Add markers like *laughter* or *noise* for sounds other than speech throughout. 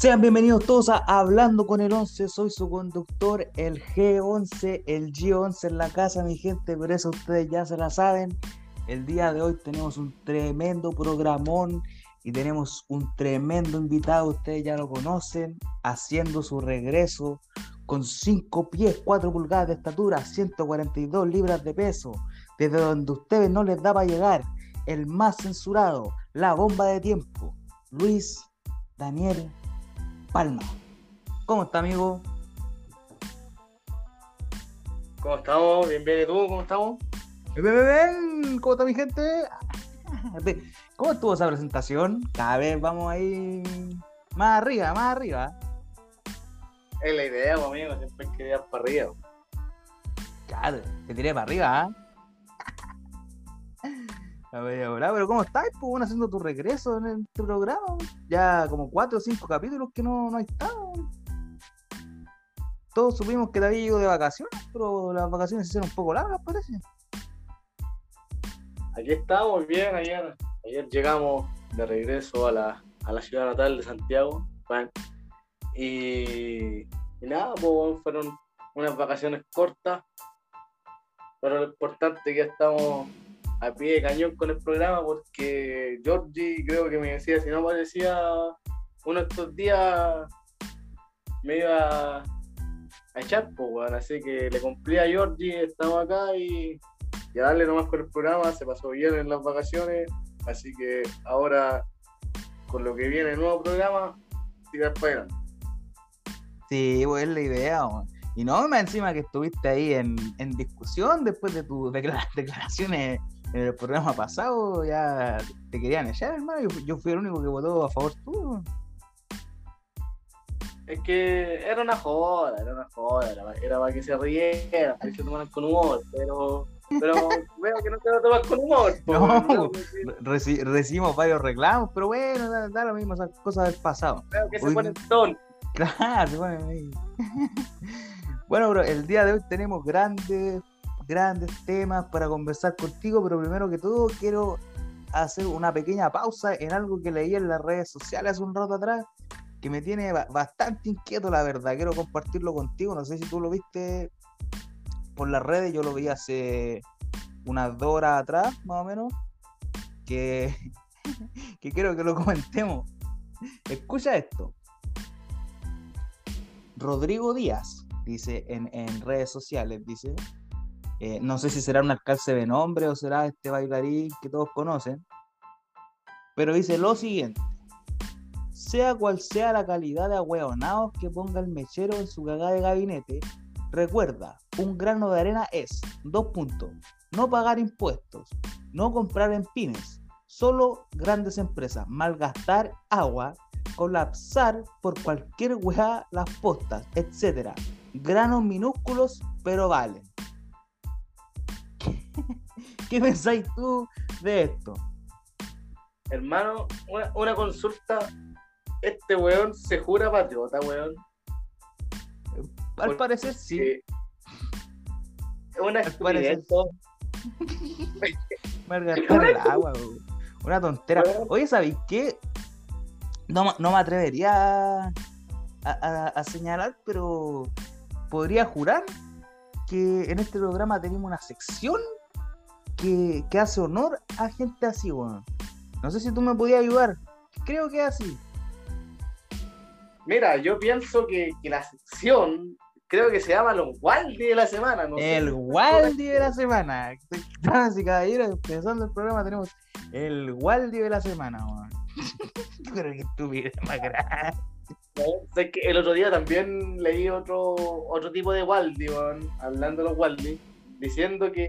Sean bienvenidos todos a Hablando con el 11. Soy su conductor, el G11, el G11 en la casa, mi gente. Por eso ustedes ya se la saben. El día de hoy tenemos un tremendo programón y tenemos un tremendo invitado. Ustedes ya lo conocen, haciendo su regreso con 5 pies, 4 pulgadas de estatura, 142 libras de peso. Desde donde ustedes no les daba llegar, el más censurado, la bomba de tiempo, Luis Daniel Palma. ¿Cómo está, amigo? ¿Cómo estamos? Bien, bien, ¿y tú? ¿Cómo estamos? Bien, bien, bien. ¿Cómo está mi gente? ¿Cómo estuvo esa presentación? Cada vez vamos ahí más arriba, más arriba. Es la idea, pues, amigo, siempre hay que ir para arriba. Claro, te tiré para arriba, ¿ah? A ver, ahora, pero ¿cómo estás? Pues haciendo tu regreso en el programa. Ya como cuatro o cinco capítulos que no, no hay estado. Todos supimos que te había ido de vacaciones, pero las vacaciones se hicieron un poco largas, parece. Aquí estamos, bien, ayer, ayer llegamos de regreso a la, a la ciudad natal de Santiago. Y nada, pues fueron unas vacaciones cortas, pero lo importante es que ya estamos a pie de cañón con el programa porque Georgie creo que me decía, si no aparecía uno de estos días me iba a echar, pues, bueno. así que le cumplí a Georgie, estamos acá y, y a darle nomás con el programa, se pasó bien en las vacaciones, así que ahora con lo que viene el nuevo programa, tirar para adelante. Sí, pues es la idea, man. Y no, encima que estuviste ahí en, en discusión después de tus declara- *laughs* declaraciones en el programa pasado, ya te querían echar, hermano. Yo, yo fui el único que votó a favor tuyo. Es que era una joda, era una joda, era, era para que se rieran, para que se tomaran con humor, pero, pero veo que no te lo tomas con humor. No, ¿no? Reci- recibimos varios reclamos, pero bueno, da, da lo mismo, esas cosas del pasado. Veo que se Hoy- ponen ton. *laughs* Claro, se ponen ahí. *laughs* bueno, bro, el día de hoy tenemos grandes, grandes temas para conversar contigo, pero primero que todo quiero hacer una pequeña pausa en algo que leí en las redes sociales hace un rato atrás, que me tiene ba- bastante inquieto, la verdad. Quiero compartirlo contigo, no sé si tú lo viste por las redes, yo lo vi hace unas dos horas atrás, más o menos, que, *laughs* que quiero que lo comentemos. Escucha esto. Rodrigo Díaz, dice en, en redes sociales, dice, eh, no sé si será un alcance de nombre o será este bailarín que todos conocen, pero dice lo siguiente, sea cual sea la calidad de ahueonados que ponga el mechero en su cagada de gabinete, recuerda, un grano de arena es, dos puntos, no pagar impuestos, no comprar en pymes, solo grandes empresas, malgastar agua, colapsar por cualquier weá las postas, etcétera. Granos minúsculos, pero valen. ¿Qué pensáis tú de esto? Hermano, una, una consulta. Este weón se jura patriota, weón. Al Porque- parecer sí. Es una Al parecer *laughs* el agua, weón. Una tontera. Oye, ¿sabéis qué? No, me- no me atrevería a, a- a señalar, pero podría jurar que en este programa tenemos una sección que, que hace honor a gente así, weón. No sé si tú me podías ayudar. Creo que es así. Mira, yo pienso que, que la sección, creo que se llama los Waldi de la semana. No El Waldi de la semana. Damas y caballeros, empezando el programa tenemos el Waldi de la semana, weón. *laughs* Pero que estupidez más grande. Que el otro día también leí otro, otro tipo de Waldi, weón, hablando de los Waldi, diciendo que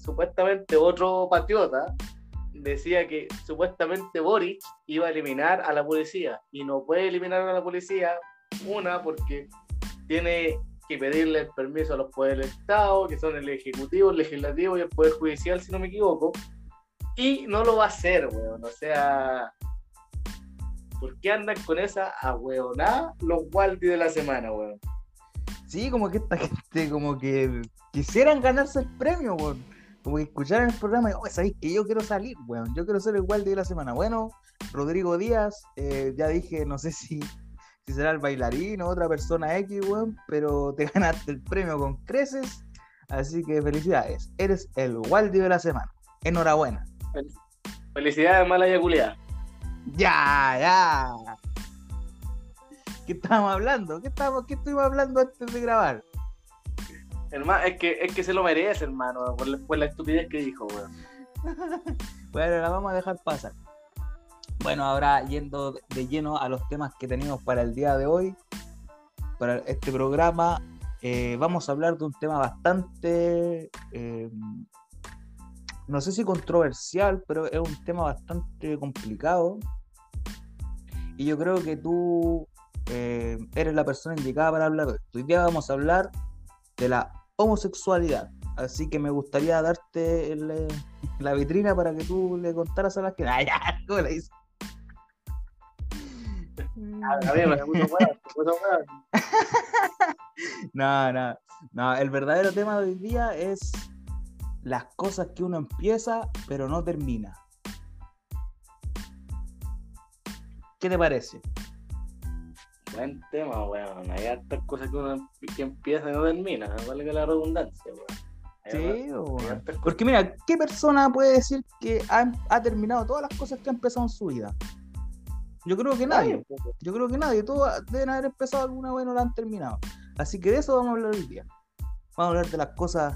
supuestamente otro patriota decía que supuestamente Boric iba a eliminar a la policía y no puede eliminar a la policía, una, porque tiene que pedirle el permiso a los poderes del Estado, que son el Ejecutivo, el Legislativo y el Poder Judicial, si no me equivoco, y no lo va a hacer, weón, o sea... ¿Por qué andan con esa ahueonada los Waldi de la semana, weón? Sí, como que esta gente como que quisieran ganarse el premio, weón. Como que escucharan el programa y, oh, sabéis que yo quiero salir, weón. Yo quiero ser el Waldi de la semana. Bueno, Rodrigo Díaz, eh, ya dije, no sé si, si será el bailarín o otra persona X, weón, pero te *laughs* ganaste el premio con creces. Así que felicidades. Eres el Waldi de la semana. Enhorabuena. Felicidades, mala culiada. Ya, ya. ¿Qué estábamos hablando? ¿Qué, estábamos, ¿Qué estuvimos hablando antes de grabar? Hermano, es que, es que se lo merece, hermano, por por la estupidez que dijo, weón. *laughs* bueno, la vamos a dejar pasar. Bueno, ahora yendo de lleno a los temas que tenemos para el día de hoy, para este programa, eh, vamos a hablar de un tema bastante, eh, no sé si controversial, pero es un tema bastante complicado. Y yo creo que tú eh, eres la persona indicada para hablar de. Hoy día vamos a hablar de la homosexualidad. Así que me gustaría darte la vitrina para que tú le contaras a las *laughs* que. ¡Ay, ya! ¿Cómo le dices? *laughs* no, no, no. El verdadero tema de hoy día es las cosas que uno empieza pero no termina. ¿Qué te parece? Buen tema, weón. Hay hartas cosas que uno que empieza y no termina. Vale que la redundancia, weón. Sí, porque mira, ¿qué persona puede decir que ha, ha terminado todas las cosas que ha empezado en su vida? Yo creo que nadie. Yo creo que nadie. Todos deben haber empezado alguna vez y no la han terminado. Así que de eso vamos a hablar hoy día. Vamos a hablar de las cosas.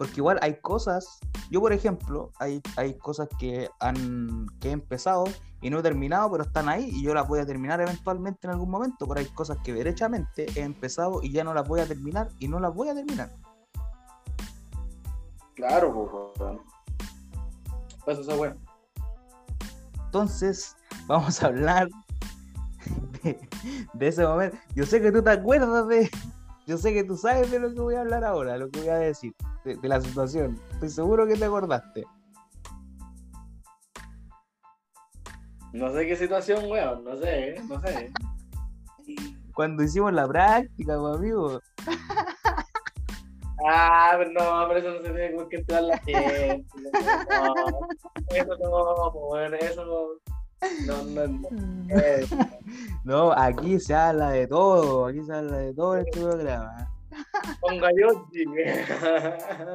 Porque igual hay cosas. Yo, por ejemplo, hay, hay cosas que, han, que he empezado y no he terminado, pero están ahí y yo las voy a terminar eventualmente en algún momento. Pero hay cosas que derechamente he empezado y ya no las voy a terminar y no las voy a terminar. Claro, pues, eso es bueno. Entonces, vamos a hablar de, ese momento. Yo sé que tú te acuerdas de. Yo sé que tú sabes de lo que voy a hablar ahora, lo que voy a decir, de, la situación. Estoy seguro que te acordaste. No sé qué situación, weón, no sé, no sé. Cuando hicimos la práctica, pues, amigo. Ah, pero no, pero eso no se tiene que entrar la gente. No, eso no, bueno, eso no. No, no, no. *laughs* no, aquí se habla de todo, aquí se habla de todo en este programa. Ponga Georgie. *laughs*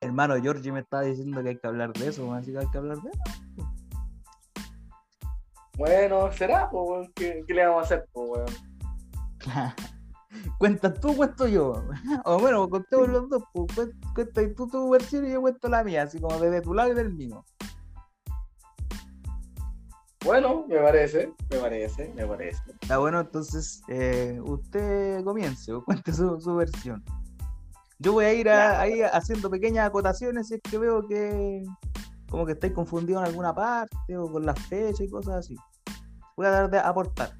Hermano, Georgie me está diciendo que hay que hablar de eso, así que hay que hablar de eso. Bueno, será, pues, ¿Qué, ¿Qué, le vamos a hacer, pues, weón? *laughs* Cuentas tú, cuento yo. *laughs* O bueno, contemos los dos, pues, cuenta tú tu versión y yo cuento la mía, así como desde tu lado y del mío. Bueno, me parece, me parece, me parece. Está bueno, entonces eh, usted comience o *laughs* cuente su, versión. Yo voy a ir ahí haciendo pequeñas acotaciones si es que veo que como que estáis confundidos en alguna parte o con las fechas y cosas así. Voy a dar de aportar.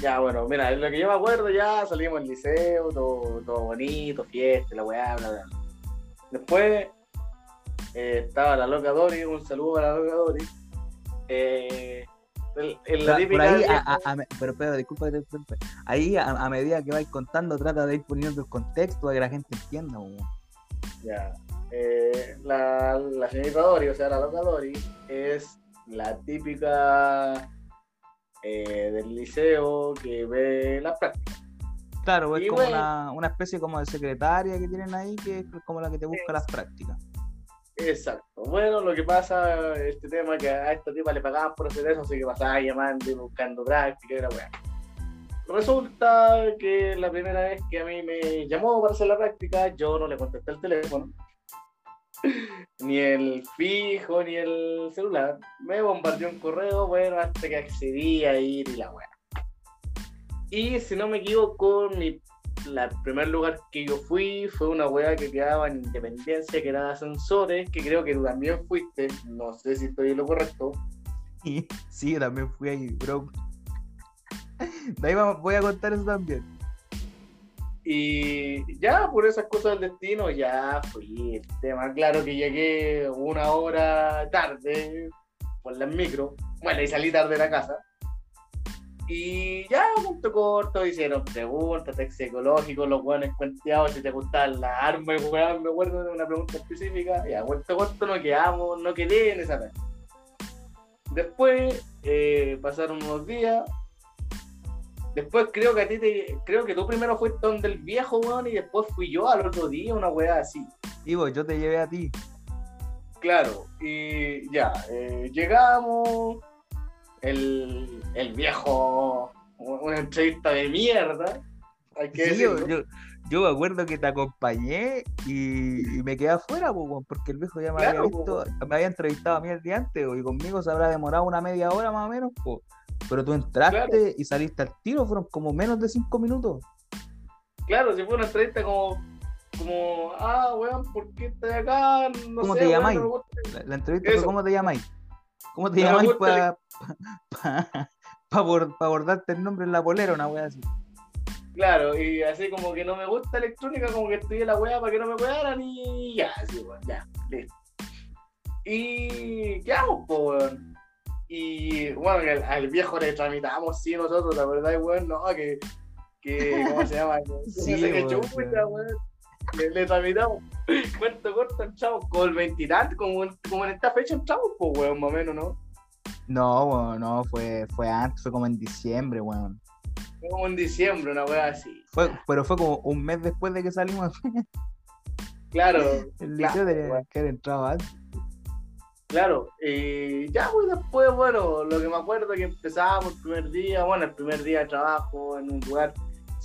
Ya, bueno, mira, lo que yo me acuerdo ya salimos al liceo, todo, todo bonito, fiesta, la weá, bla, bla. Después eh, estaba la loca Dori, un saludo a la loca Dori. Eh, la típica ahí, pero, pero disculpa, disculpa, ahí a, medida que vais contando, trata de ir poniendo el contexto para que la gente entienda. Ya. Eh, la, la señorita Dori, o sea, la loca Dori, es la típica eh, del liceo que ve las prácticas. Claro, es como una, una, especie como de secretaria que tienen ahí, que es como la que te busca las prácticas. Exacto. Bueno, lo que pasa, este tema que a esta tipa le pagaban por hacer eso, así que pasaba llamando y buscando práctica y la weá. Resulta que la primera vez que a mí me llamó para hacer la práctica, yo no le contesté el teléfono, *laughs* ni el fijo, ni el celular. Me bombardeó un correo, bueno, hasta que accedí a ir y la weá. Y si no me equivoco, mi el primer lugar que yo fui fue una weá que quedaba en Independencia, que era de ascensores, que creo que tú también fuiste, no sé si estoy en lo correcto. Sí, sí, también fui ahí, bro. De ahí voy a contar eso también. Y ya por esas cosas del destino, ya fui el tema. Claro que llegué una hora tarde por las micro. Bueno, y salí tarde de la casa. Y ya, punto corto, hicieron preguntas, texto psicológico, los buenos cuenteados, si te gustan las armas, weón, me acuerdo de una pregunta específica. Ya, punto corto, no quedamos, no quedé en esa vez. después eh, pasaron unos días. Después creo que a ti te, creo que tú primero fuiste donde el viejo, weón, y después fui yo al otro día, una weá así. Ivo, yo te llevé a ti. Claro, y ya, eh, llegamos, el, el viejo, una entrevista de mierda. Hay que Sí, yo, yo, yo me acuerdo que te acompañé y, y me quedé afuera, po, weón, porque el viejo ya me Claro, había po, visto, me había entrevistado a mí el día antes, po, y conmigo se habrá demorado una media hora más o menos, po. pero tú entraste Claro. y saliste al tiro, fueron como menos de cinco minutos. Claro, si fue una entrevista como, como, ah, weón, ¿por qué estás acá? No ¿Cómo sé, te llamáis? La, la entrevista Eso. fue ¿cómo te llamáis? ¿Cómo te No me llamáis gusta para abordarte el nombre en la polera, una wea así? Claro, y así como que no me gusta electrónica, como que estudié la weá para que no me wearan y ya, así, weón, ya, listo. Y quedamos, pues, weón. Y bueno, que al, al viejo le tramitamos, sí, nosotros, la verdad, weón, no, que, que ¿cómo se llama? *laughs* Que, Sí, no sé qué weón, chucha, claro. weón. Le, tramitamos. Cuento corto, entramos con el veintitantos, como, en- como en esta fecha entramos, pues, weón, más o menos, ¿no? No, weón, no, fue, fue antes, fue como en diciembre, weón. Fue Como en diciembre, una weá así. Fue, pero fue como un mes después de que salimos. *laughs* Claro, *laughs* El Claro, liceo weón. que haber entrado antes. Claro, y ya pues después, bueno, lo que me acuerdo que empezábamos el primer día, bueno, el primer día de trabajo en un lugar,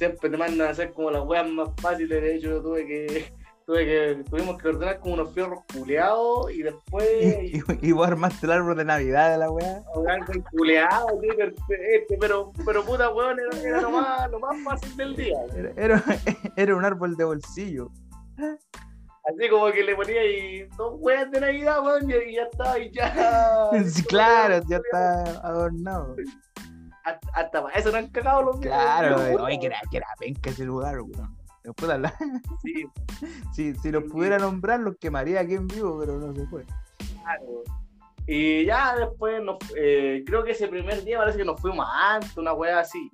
siempre te mandan a hacer como las weas más fáciles, de hecho yo tuve que, *laughs* tuve que, tuvimos que ordenar como unos fierros culeados y después *laughs* Y, y, y vos armaste el árbol de Navidad de la weá. ordenar con culeados, sí, perfecto, pero, pero puta weón, era, era lo, más, lo más fácil del día. Era, era, *laughs* era un árbol de bolsillo. Así como que le ponía ahí dos weas de Navidad, weón, y ya estaba, y ya. Claro, ya está adornado. Hasta, para eso no han cagado los Claro, oye, que era, que era penca ese lugar, weón. Después de hablar- Sí, *laughs* si, si los pudiera nombrar, los quemaría aquí en vivo, pero no se fue. claro. Y ya después, nos, eh, creo que ese primer día parece que nos fuimos antes, una wea así.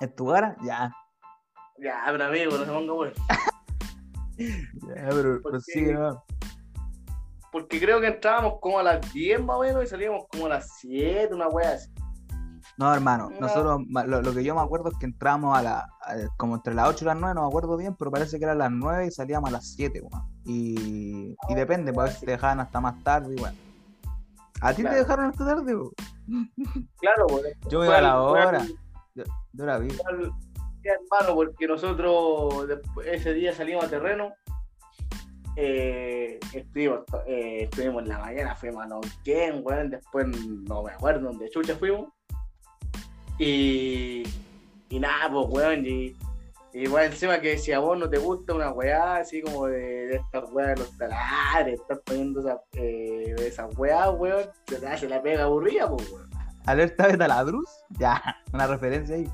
¿En tu cara? Ya. Ya, pero amigo, no se ponga bueno. *laughs* Ya, pero, ¿Por pero sigue, no. Porque creo que entrábamos como a las 10 más o menos y salíamos como a las 7, una wea así. No, hermano, No. nosotros, lo, lo que yo me acuerdo es que entramos a la, a- como entre las 8 y las 9, no me acuerdo bien, pero parece que eran las 9 y salíamos a las 7, weón. Y, y depende, pues a veces te dejaban hasta más tarde, igual. ¿A ti Claro. te dejaron hasta tarde, weón? Claro, pues, Yo iba a la hora. Yo, yo la vi. hermano, porque nosotros ese día salimos a terreno. Eh, estuvimos, eh, estuvimos en la mañana, fuimos a Neuquén, weón, después no me acuerdo dónde chucha fuimos. Y, y nada, pues, weón, y, y weón, encima que si a vos no te gusta una weá, así como de, de estas weas de los talares, estás poniendo esa, eh, esas weas, weón, se te la pega aburrida, pues, weón. ¿Alerta de taladruz? Ya, una referencia ahí.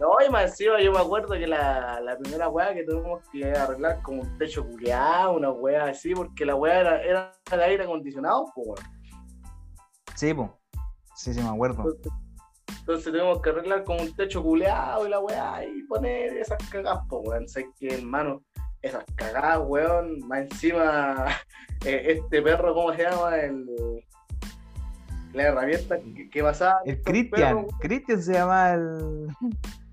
No, y más encima yo me acuerdo que la, la primera weá que tuvimos que arreglar como un techo culeado, una weá así, porque la weá era, era de aire acondicionado, pues, weón. Sí, pues. Sí, sí, me acuerdo. Entonces tuvimos que arreglar como un techo culeado y la weá y poner esas cagadas, pues, weón. Sé que, hermano, esas cagadas, weón, más encima *laughs* eh, este perro, ¿cómo se llama? El, la herramienta que, que pasaba. El Cristian, Cristian se llama el. *laughs*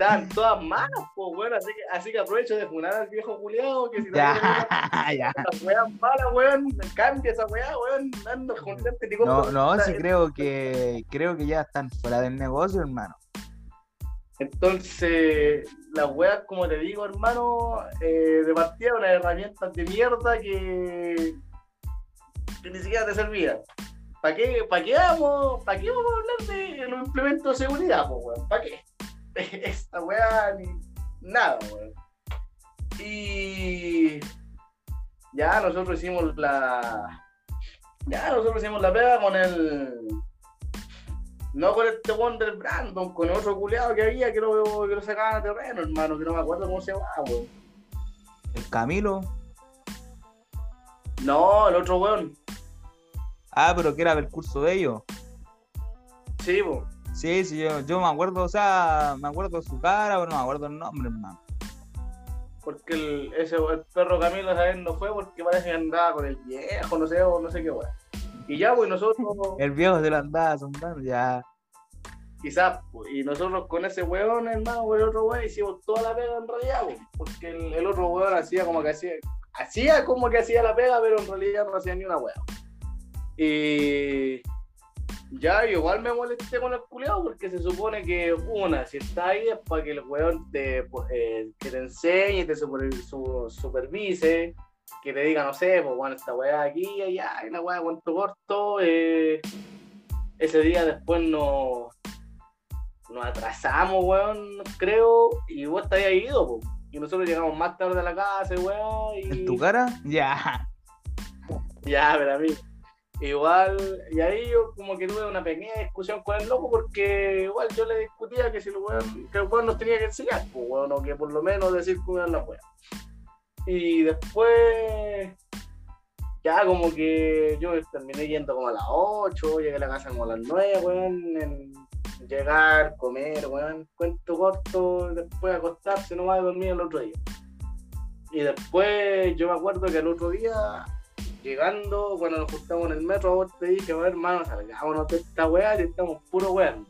Estaban todas malas, pues, weón. Así que, así que aprovecho de funar al viejo culeado que si Ya, también *laughs* ya. Esa weá mala, weón. Cambia esa weá, weón. Ando con gente ni No, no, sí creo que creo que ya están fuera del negocio, hermano. Entonces, las weas, como te digo, hermano, eh, de partida unas herramientas de mierda que, que ni siquiera te servían. ¿Para qué, pa' qué vamos, pa' qué vamos a hablar de los implementos de seguridad, po, weón? ¿Para qué? *laughs* Esta weá ni nada, weón. Y ya nosotros hicimos la. Ya nosotros hicimos la pega con el. No con este one del Brandon, con otro culeado que había que lo, que lo sacaban a terreno, hermano, que no me acuerdo cómo se llamaba, weón. El Camilo. No, el otro weón. Ah, pero que era del curso de ellos. Sí, po. Sí, sí, yo, yo me acuerdo, o sea, me acuerdo su cara, pero no me acuerdo el nombre, hermano. Porque el, ese el perro Camilo esa vez no fue porque parece que andaba con el viejo, no sé, o no sé qué weón. Y ya, pues nosotros, *laughs* El viejo se lo andaba zumbando, ya. quizás, pues, y nosotros con ese weón, hermano, con el otro weón, hicimos toda la pega en realidad, pues, porque el, el otro weón hacía como que hacía, hacía como que hacía la pega, pero en realidad no hacía ni una weón. Y ya, yo igual me molesté con el culiado porque se supone que una, si está ahí es para que el weón te, eh, que te enseñe, te super- su- supervise, que te diga, no sé, pues bueno, esta weá aquí allá, y la weá cuento corto. eh, ese día después nos, nos atrasamos, weón, creo, y vos te habías ido, po. Y nosotros llegamos más tarde a la casa, weón, y... ¿En tu cara? Ya. Ya, pero a mí. Igual, y ahí yo como que tuve una pequeña discusión con el loco porque igual yo le discutía que si el weón, que el weón nos tenía que enseñar, pues weón, o que por lo menos decir cómo eran las weas. Y después, ya como que yo terminé yendo como a las 8, llegué a la casa como a las 9, weón, en llegar, comer, weón, cuento corto, después acostarse nomás y dormir el otro día. Y después yo me acuerdo que el otro día llegando, cuando nos juntamos en el metro, vos te dije, ver, hermano, salgámonos de esta weá, y estamos puro weón.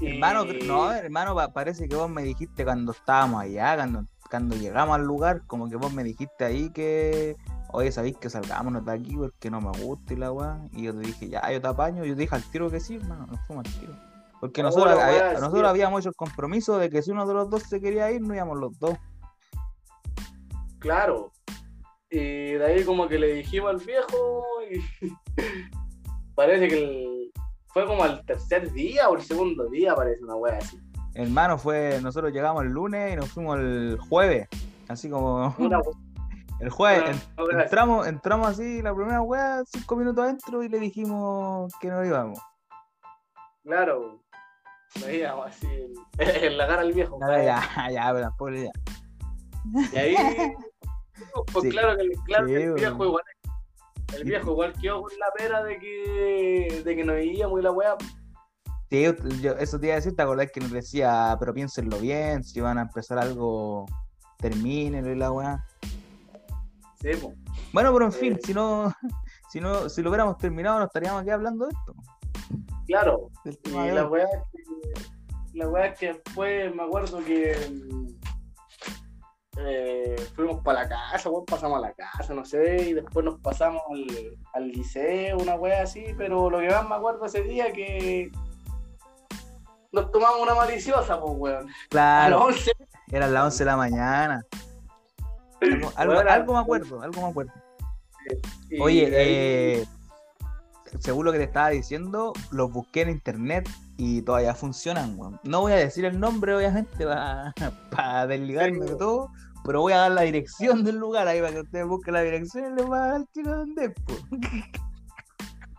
Hermano, no, hermano, pa- parece que vos me dijiste cuando estábamos allá, cuando, cuando llegamos al lugar, como que vos me dijiste ahí que, oye, sabéis que salgámonos de aquí porque no me gusta y la weá. Y yo te dije, ya, yo te apaño. Yo te dije al tiro que sí, hermano, nos fuimos al tiro. Porque No, nosotros, había- nosotros habíamos hecho el compromiso de que si uno de los dos se quería ir, no íbamos los dos. Claro. Y de ahí como que le dijimos al viejo y *laughs* parece que el- fue como al tercer día o el segundo día, parece una wea así. Hermano, fue, nosotros llegamos el lunes y nos fuimos el jueves. Así como Una *laughs* wea- el jueves. en- entramos, entramos así la primera weá, cinco minutos adentro y le dijimos que no íbamos. Claro. Veíamos así en, *laughs* en la cara al viejo. Ya, ya, ya, pero tampoco ya. Y ahí, pues Sí. claro que, el- claro que Sí, el viejo igual, el viejo igual quedó con la pera de que, de que nos íbamos y la wea. Sí, yo, eso te iba a decir, ¿te acordás que nos decía, pero piénsenlo bien, si van a empezar algo, termínenlo y la weá? Sí, po. Bueno, pero en fin, si no, *laughs* si no, si lo hubiéramos terminado, no estaríamos aquí hablando de esto. claro. Y la weá es que, la weá es que después me acuerdo que eh, fuimos para la casa, weón, pasamos a la casa, no sé, y después nos pasamos al, al liceo, una weá así, pero lo que más me acuerdo ese día que nos tomamos una maliciosa, pues weón. A las Claro, 11 eran las 11 de la mañana. Algo, algo, Bueno, algo me acuerdo, algo me acuerdo. y Oye, eh, según lo que te estaba diciendo, los busqué en internet y todavía funcionan, weón. No voy a decir el nombre, obviamente, *laughs* para desligarme de todo, pero voy a dar la dirección del lugar ahí para que ustedes busquen la dirección y les va a dar el tiro donde es,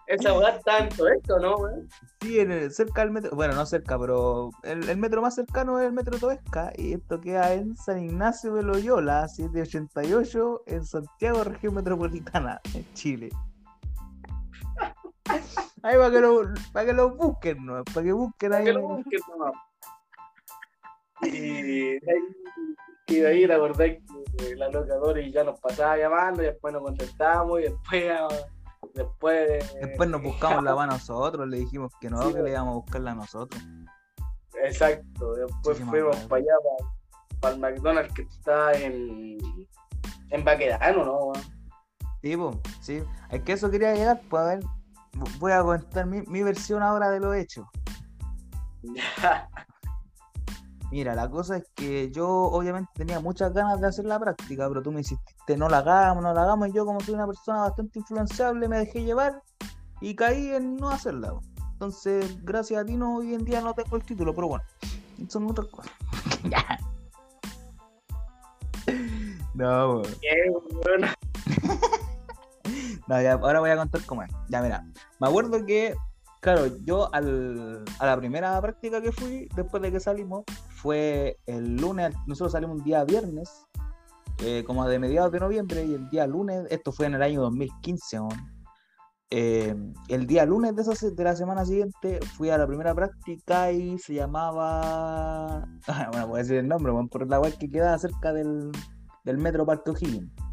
esa weá está en todo esto, ¿no, weón? Sí, en el- cerca del metro, bueno, no cerca, pero el, el metro más cercano es el metro Toesca y esto queda en San Ignacio de Loyola, 788, en Santiago, región metropolitana, en Chile. *laughs* Ahí para que lo, para que lo busquen, ¿no? Para que busquen ahí. Que lo busquen, nomás. Y y de ahí es que la locadora ya nos pasaba llamando y después nos contestamos y después ah, después Después nos buscamos la *laughs* mano nosotros, le dijimos que no, Sí, que le íbamos a buscarla a nosotros. exacto después Sí, sí, me fuimos para allá para, el McDonald's que está en en Baquedano ¿no? Sí, po, sí. Es que eso quería llegar, pues a ver, voy a contar mi, mi versión ahora de lo hecho. *laughs* Mira, la cosa es que yo obviamente tenía muchas ganas de hacer la práctica, pero tú me insististe, no la hagamos, no la hagamos, y yo como soy una persona bastante influenciable me dejé llevar y caí en no hacerla. Entonces, gracias a ti no, hoy en día no tengo el título, pero bueno, son otras cosas. *laughs* No, bueno. *laughs* No, ya, ahora voy a contar cómo es. Ya, mira, me acuerdo que, claro, yo al, a la primera práctica que fui, después de que salimos, fue el lunes, nosotros salimos un día viernes, eh, como de mediados de noviembre, y el día lunes, esto fue en el año 2015, weón. Eh, el día lunes de, esa, de la semana siguiente fui a la primera práctica y se llamaba. *laughs* Bueno, voy a decir el nombre, por la web que queda cerca del, del metro Parque O'Higgins.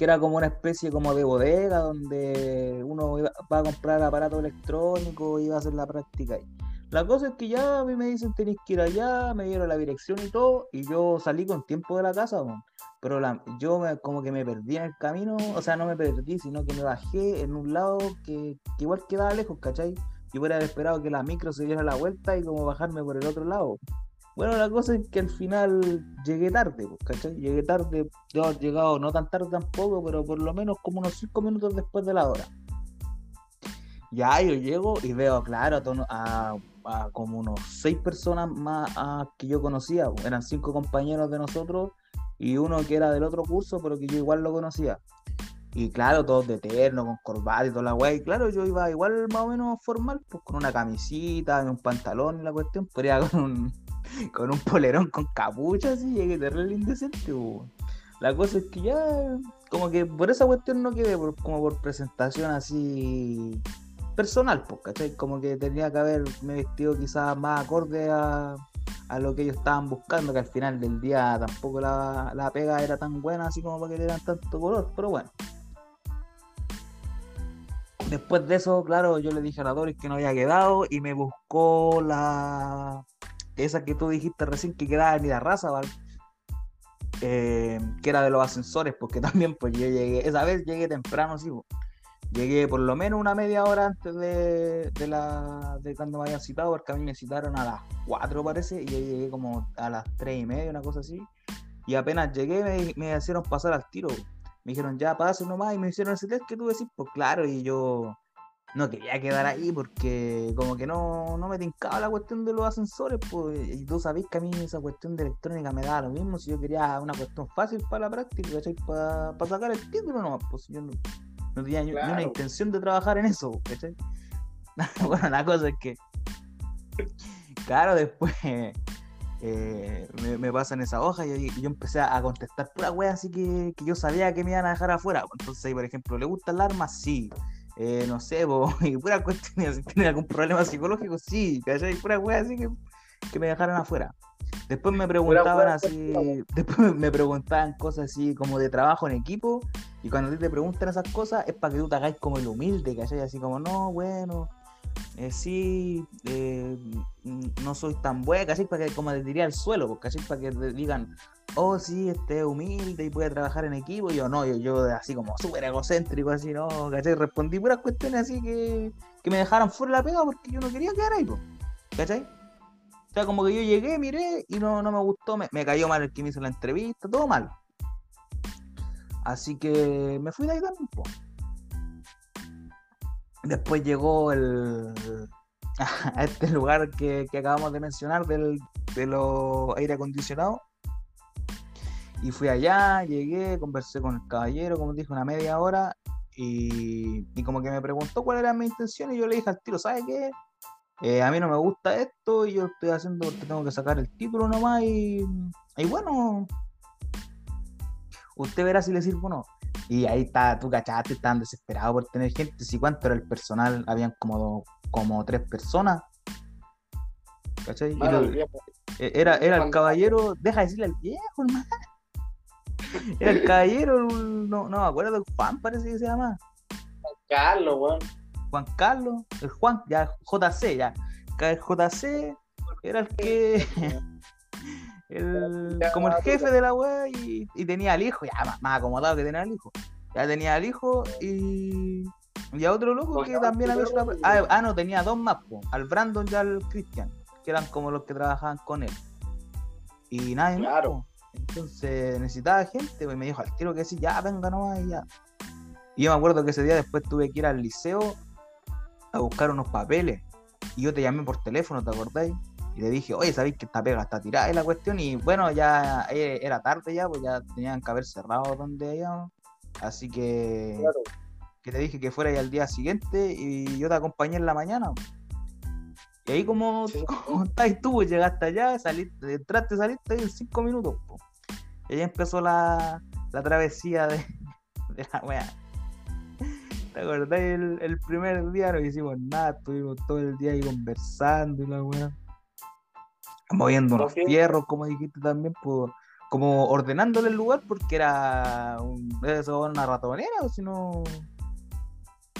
Que era como una especie como de bodega donde uno va a comprar aparato electrónico y va a hacer la práctica ahí. La cosa es que ya a mí me dicen tenéis que ir allá, me dieron la dirección y todo, y yo salí con tiempo de la casa, pero la, yo como que me perdí en el camino, o sea, no me perdí, sino que me bajé en un lado que, que igual quedaba lejos, ¿cachai? Yo hubiera esperado que la micro se diera la vuelta y como bajarme por el otro lado. Bueno, la cosa es que al final llegué tarde, pues, ¿cachai? Llegué tarde, yo he llegado no tan tarde tampoco, pero por lo menos como unos 5 minutos después de la hora. Ya yo llego y veo, claro, a, como unos 6 personas más que yo conocía. Pues, eran 5 compañeros de nosotros y uno que era del otro curso, pero que yo igual lo conocía. Y claro, todos de terno, con corbata y toda la weá. Y claro, yo iba igual más o menos formal, pues con una camisita, un pantalón y la cuestión, pero con un, *laughs* con un polerón con capucha así, llegué terrible indecente, La cosa es que ya, como que por esa cuestión no quedé, como por presentación así personal, pues, ¿cachai? Como que tenía que haberme vestido quizás más acorde a, a lo que ellos estaban buscando, que al final del día tampoco la, la pega era tan buena así como para que le dieran tanto color, pero bueno. Después de eso, claro, yo le dije a la Doris que no había quedado y me buscó la. Esa que tú dijiste recién que quedaba en la raza, ¿vale? Eh, que era de los ascensores, porque *laughs* también pues yo llegué, esa vez llegué temprano, sí, llegué por lo menos una media hora antes de, la, de cuando me habían citado, porque a mí me citaron a las 4 parece, y yo llegué como a las 3 y media, una cosa así, y apenas llegué me, me hicieron pasar al tiro. Me dijeron, ya pase nomás, y me hicieron ese test que tú decís, pues claro, y yo no quería quedar ahí porque como que no, no me tincaba la cuestión de los ascensores, pues, y tú sabés que a mí esa cuestión de electrónica me daba lo mismo, si yo quería una cuestión fácil para la práctica, ¿cachai? Para, sacar el título no, pues yo no, tenía ni una intención de trabajar en eso, ¿cachai? *laughs* bueno, la cosa es que, claro, después eh, me, pasan esa hoja y, yo empecé a contestar pura wea, así que, yo sabía que me iban a dejar afuera. Entonces, por ejemplo, ¿le gusta el arma? Sí. Eh, no sé, *laughs* y pura cuestión, si tiene algún problema psicológico, sí, ¿cachai? Pura wea, así que, que me dejaran afuera. Después me preguntaban así, *laughs* después me preguntaban cosas así como de trabajo en equipo, y cuando te preguntan esas cosas es para que tú te hagáis como el humilde, ¿cachai? Así como, no, bueno, eh, sí, eh, no soy tan buena, casi para que como te diría el suelo, casi para que digan, oh sí, este humilde y puede trabajar en equipo, yo no, yo, yo así como súper egocéntrico, así, no, ¿cachai? Respondí puras cuestiones así que, que me dejaron fuera la pega porque yo no quería quedar ahí, ¿cachai? O sea, como que yo llegué, miré y no, no me gustó, me, cayó mal el que me hizo la entrevista, todo mal. Así que me fui de ahí también, pues. Después llegó el, *laughs* a este lugar que, acabamos de mencionar del, de los aire acondicionados. Y fui allá, llegué, conversé con el caballero, como te dije, una media hora. Y, como que me preguntó cuál era mi intención y yo le dije al tiro, ¿sabes qué? Eh, a mí no me gusta esto y yo estoy haciendo porque tengo que sacar el título nomás y, y bueno, usted verá si le sirve o no. Y ahí está, tú cachaste, estaban desesperados por tener gente. Si cuánto era el personal, habían como, como tres personas. ¿Cachai? E, era, era el caballero, deja de decirle al viejo, hermano. *laughs* Era el caballero, no, no me acuerdo, Juan parece que se llama. Juan Carlos, weón. Juan Carlos, el Juan, ya, JC, ya. El JC era el que *laughs* como el jefe de la wea y, tenía al hijo, ya más, acomodado que tenía al hijo. Ya tenía al hijo y, y a otro loco que también había ah, ah, no, tenía dos más, al Brandon y al Christian, que eran como los que trabajaban con él. Y nadie claro. Entonces necesitaba gente, y me dijo al tiro que sí, ya venga nomás y ya. Y yo me acuerdo que ese día después tuve que ir al liceo a buscar unos papeles. Y yo te llamé por teléfono, ¿te acordáis? Y le dije, oye, ¿sabéis que esta pega está tirada en la cuestión? Y bueno, ya eh, era tarde ya, pues ya tenían que haber cerrado donde ella. Así que, que te dije que fuera ya al día siguiente y yo te acompañé en la mañana. Y ahí como, *laughs* estáis tú, pues, llegaste allá, saliste, entraste, saliste en cinco minutos. Y ahí empezó la, la travesía de, *laughs* de la weá. ¿Te acordás? El, el, primer día no hicimos nada, estuvimos todo el día ahí conversando y la weá moviendo unos fierros, como dijiste también, pues, como ordenándole el lugar porque era un, eso, una ratonera, o si no,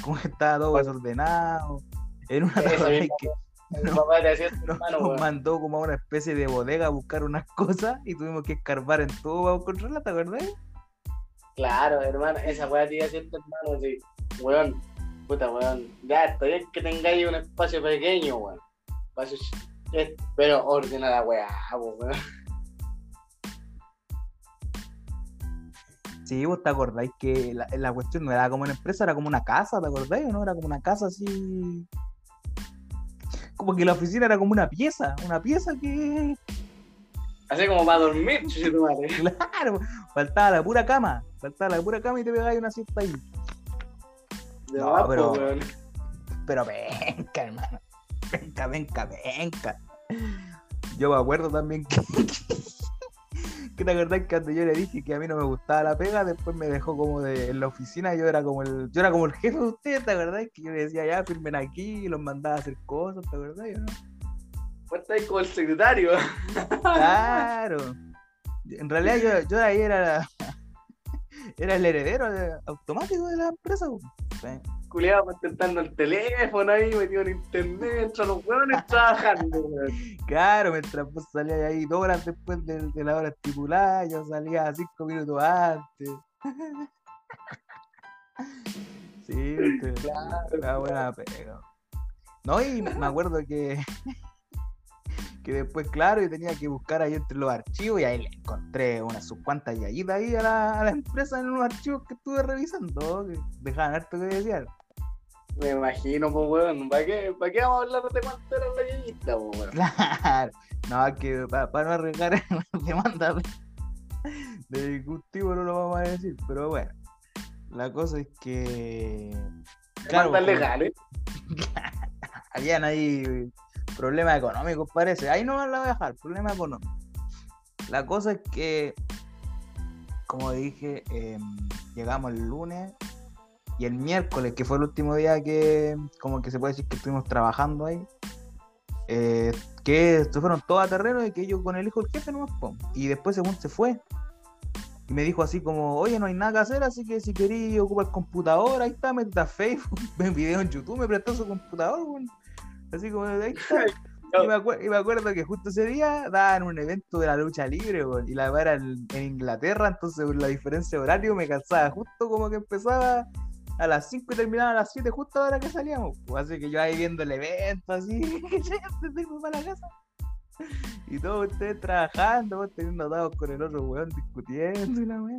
como estaba todo desordenado. En una ratonera que *laughs* nos, hermano, nos weón. mandó como a una especie de bodega a buscar unas *laughs* cosas y tuvimos que escarbar en todo para encontrarla, ¿te acordás? Claro, hermano, esa weá te iba hermano, sí. Weón, puta weón. Ya, bien que tengáis un espacio pequeño, weón. Espacio Pero ordena la weá, weón. Sí, vos te acordáis que la, la cuestión no era como una empresa, era como una casa, ¿te acordáis o no? Era como una casa así. Como que la oficina era como una pieza, una pieza que. Así como para dormir, madre. *laughs* Claro, faltaba la pura cama, faltaba la pura cama y te pegáis una siesta ahí. De No, po, pero- weón. Pero venga, hermano. Venga, venga, venga. Yo me acuerdo también que. *laughs* que te acordás que cuando yo le dije que a mí no me gustaba la pega, después me dejó como de, en la oficina, yo era como el, yo era como el jefe de ustedes, ¿te acordás? Que yo le decía, ya, firmen aquí, y los mandaba a hacer cosas, ¿te acordás? o no? Estáis como el secretario. Claro. En realidad yo, yo ahí era *laughs* era el heredero de- automático de la empresa. Sí. Culeado contestando el teléfono ahí, metido en internet, mientras los hueones *laughs* trabajando, weón. Claro, mientras vos salías ahí dos horas después de, de la hora estipulada, yo salía cinco minutos antes. *laughs* Sí, usted, la buena pega. No, y me acuerdo que, *laughs* que después, claro, yo tenía que buscar ahí entre los archivos y ahí le encontré unas sus cuantas yayitas ahí a la, a la empresa en unos archivos que estuve revisando, que dejaban harto que decir. Me imagino, pues, weón. ¿Para qué, ¿Para qué vamos a hablar de cuánto era la yeyita, pues, weón? Claro, no, que para no arriesgar *laughs* demanda de, discutivo no lo vamos a decir, pero bueno, la cosa es que Claro, Demandas pues, legales. *laughs* habían ahí problemas económicos, parece. Ahí no la voy a dejar, problemas económicos. La cosa es que, como dije, em, llegamos el lunes y el miércoles, que fue el último día que, como que se puede decir que estuvimos trabajando ahí, eh, que fueron todos a terreno y que yo con el hijo del jefe nomás, po. y después según se fue. Y me dijo así como, oye, no hay nada que hacer, así que si queréis ocupar el computador, ahí está, métete a Facebook, *laughs* ven video en YouTube, me prestó su computador, weón. Así como, ahí está. *laughs* Y me, acuer- y me acuerdo que justo ese día daban un evento de la lucha libre, y la era en, en Inglaterra, entonces por la diferencia de horario me cansaba justo como que empezaba a las 5 y terminaba a las 7 justo a la que salíamos. pues, así que yo ahí viendo el evento, así, *laughs* que ya para la casa. Y todos ustedes trabajando, vos teniendo dados con el otro weón discutiendo y la weá.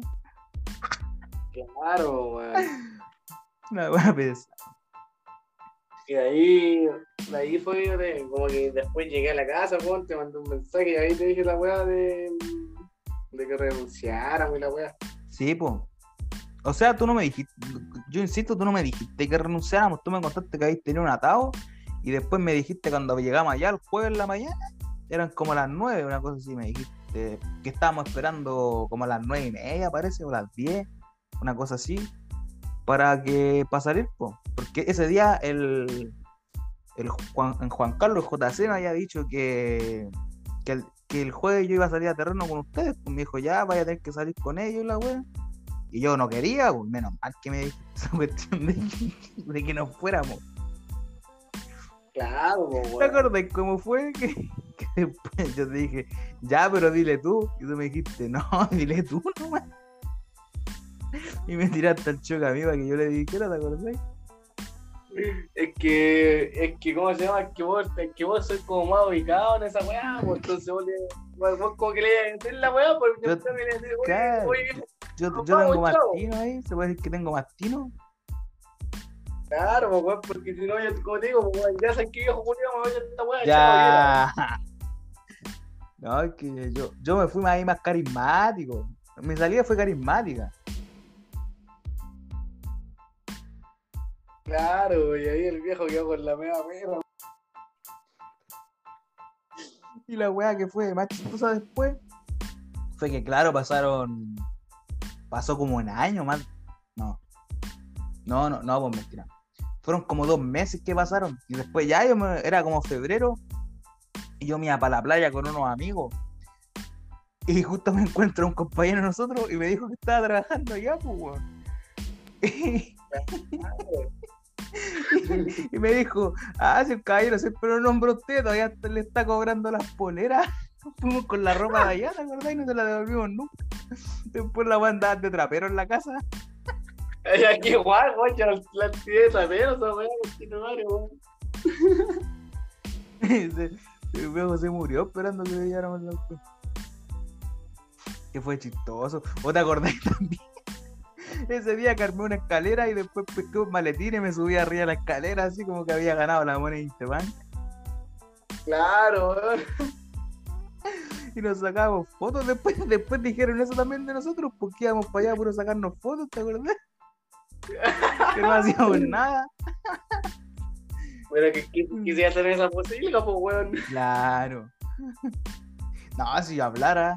Claro, weón. Una weá pesada. Y de ahí, de ahí fue de- como que después llegué a la casa, weón, te mandé un mensaje y ahí te dije la weá de, de que renunciáramos y la weá. Sí, pues. O sea, tú no me dijiste, yo insisto, tú no me dijiste que renunciáramos, tú me contaste que habéis tenido un atado y después me dijiste cuando llegamos allá el jueves en la mañana, eran como las nueve, una cosa así, me dijiste que estábamos esperando como a las nueve y media, parece, o las diez, una cosa así, para que para salir, pues. Porque ese día el, el Juan, Juan Carlos JC me había dicho que, que, el, que el jueves yo iba a salir a terreno con ustedes, pues me dijo, ya vaya a tener que salir con ellos la wea. Y yo no quería, pues menos mal que me dijiste *laughs* esa cuestión de, que- de que nos fuéramos. Claro, po, ¿Te weón. acuerdas cómo fue? *laughs* Que, que después yo te dije, ya, pero dile tú. Y tú me dijiste, no, *laughs* dile tú nomás. Y me tiraste al choque a mí para que yo le dijera, ¿te acordás? Es que, es que, ¿cómo se llama? Es que vos, es que vos sois como más ubicado en esa weá, pues entonces vos, le, vos, vos como que le ibas a decir la weá, porque Yo- le claro. oye, oye, Yo, yo tengo mastino ahí, se puede decir que tengo mastino. claro, pues weón, porque si no, yo, como te digo, pues weón, ya sabes que viejo Julio me voy a esta weá, Ya. *laughs* No, es que yo, yo me fui más ahí más carismático. Mi salida fue carismática. Claro, y ahí el viejo quedó con la perra. Y la weá que fue más chistosa después fue que, claro, pasaron. Pasó como un año más. No. No, no, no, pues mentira. Fueron como dos meses que pasaron. Y después ya yo me- era como febrero. Y yo me iba para la playa con unos amigos. Y justo me encuentro un compañero de nosotros y me dijo que estaba trabajando allá, pues, weón. *laughs* *laughs* y me dijo, ah, si el caballero siempre lo nombró usted, todavía le está cobrando las poleras. *laughs* Fuimos con la ropa de allá, ¿te acordás? Y no se la devolvimos nunca. Después la andaba de trapero en la casa. Ay, aquí igual, weón, ya la actividad de trapero, esa weá, continuario, weón. *laughs* El viejo se murió esperando que le el auto. Que fue chistoso. ¿O te acordás también? *laughs* Ese día que armé una escalera y después pesqué un maletín y me subí arriba de la escalera así como que había ganado la moneda Interbank. Claro, weón. *laughs* Y nos sacábamos fotos. Después, después dijeron eso también de nosotros porque íbamos para allá puro sacarnos fotos, ¿te acordás? *laughs* que no hacíamos nada. Bueno, que que- quisiera tener esa posibilidad, pues, weón. Claro. No, si yo hablara,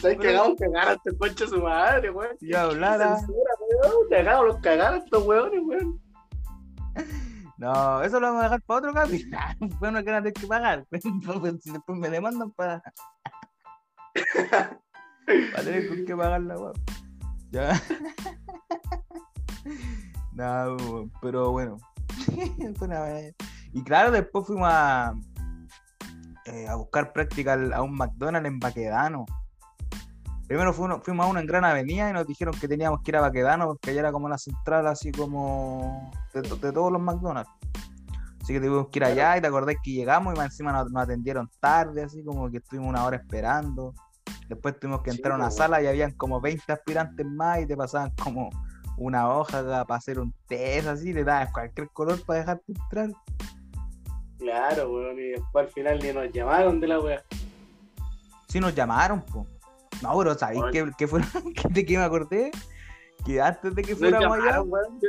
¿Sabes que hagamos cagar a este concha su madre, weón? yo hablara. Weón. Te hagamos los cagar a estos weones, weón. *laughs* No, eso lo vamos a dejar para otro capítulo. *laughs* Bueno, que no tener que pagar. *laughs* si después me demandan para. para tener con qué pagar la web. Ya. No, weón, pero bueno. Y claro, después fuimos a, eh, a buscar práctica a un McDonald's en Baquedano. Primero fuimos, fuimos a uno en Gran Avenida y nos dijeron que teníamos que ir a Baquedano porque allá era como la central así como de, to- de todos los McDonald's. Así que tuvimos que ir allá y te acordás que llegamos y más encima nos, nos atendieron tarde, así como que estuvimos una hora esperando. Después tuvimos que Sí, entrar a una pues, sala y habían como 20 aspirantes más y te pasaban como una hoja para hacer un test así, le daban cualquier color para dejarte entrar. Claro, weón. Y después al final ni nos llamaron de la weá. Sí nos llamaron, po. No, pero ¿sabéis qué, qué fue *laughs* de qué me acordé? Que antes de que fuéramos allá. weón. Yo,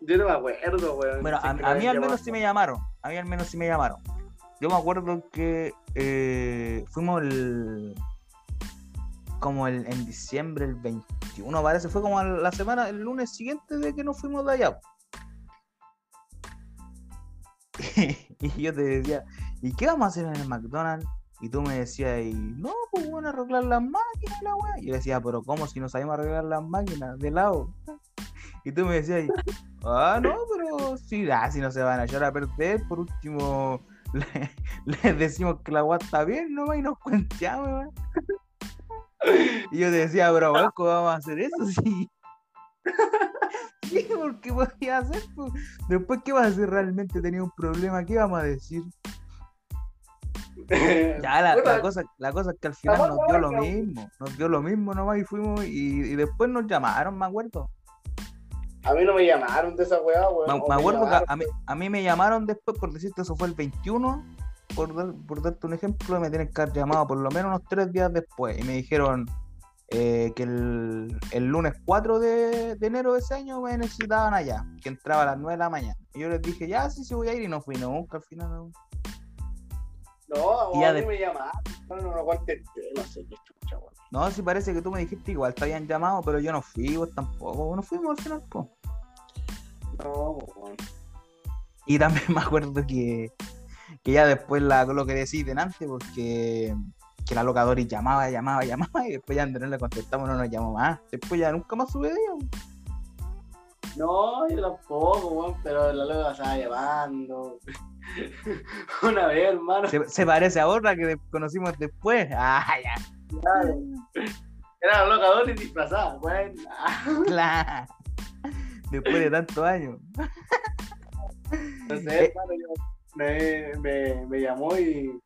yo no me acuerdo, weón. Bueno, a, mí al menos sí me llamaron. A mí al menos sí me llamaron. Yo me acuerdo que eh, fuimos el. Como el, en diciembre, el 21, parece. Fue como la semana, el lunes siguiente de que nos fuimos de allá. *laughs* y yo te decía, ¿y qué vamos a hacer en el McDonald's? Y tú me decías, y no, pues van a arreglar las máquinas, la weá. Y yo decía, pero ¿cómo si no sabemos arreglar las máquinas? De lado. *laughs* Y tú me decías, ah, no, pero sí, ah, si no se van a echar a perder, por último, *laughs* le- les decimos que la weá está bien, nomás y nos cuenteamos, weón. Y yo te decía, pero ¿cómo vamos a hacer eso? *laughs* Sí. Sí, porque podía hacer, pues. Después, ¿qué vas a hacer realmente? Tenía un problema, ¿qué vamos a decir? *laughs* Ya, la, cosa, la cosa es que al final nos dio lo mismo, nos dio lo mismo nomás y fuimos y, y después nos llamaron, me acuerdo. A mí no me llamaron de esa weá, weón. Me, acuerdo que a mí, a mí me llamaron después, por decirte, eso fue el 21, por, dar- por darte un ejemplo, me tienen que haber llamado por lo menos unos tres días después y me dijeron eh, que el, el lunes 4 de, de enero de ese año me necesitaban allá, que entraba a las 9 de la mañana. Y yo les dije, ya, sí, sí voy a ir y no fui nunca al final. no. No, Y a mí me llamaron. No, no, no contesté, no sé qué chucha, weón. No, sí parece que tú me dijiste igual te habían llamado, pero yo no fui, vos tampoco, no fuimos al final, po. No, weón. Y también *laughs* me acuerdo que, que ya después la, lo que decís delante, porque que la locadora llamaba, llamaba, llamaba, y después ya no le contestamos, no nos llamó más. Después ya nunca más sube de ella. No, yo tampoco, weón, pero la loca estaba llamando. *laughs* Una vez, hermano. Se, se parece a otra que conocimos después. Ah, ya, Claro. Era la loca Dory disfrazada, weón. claro. Después de tantos años. No sé, hermano, yo- me, me, me llamó y,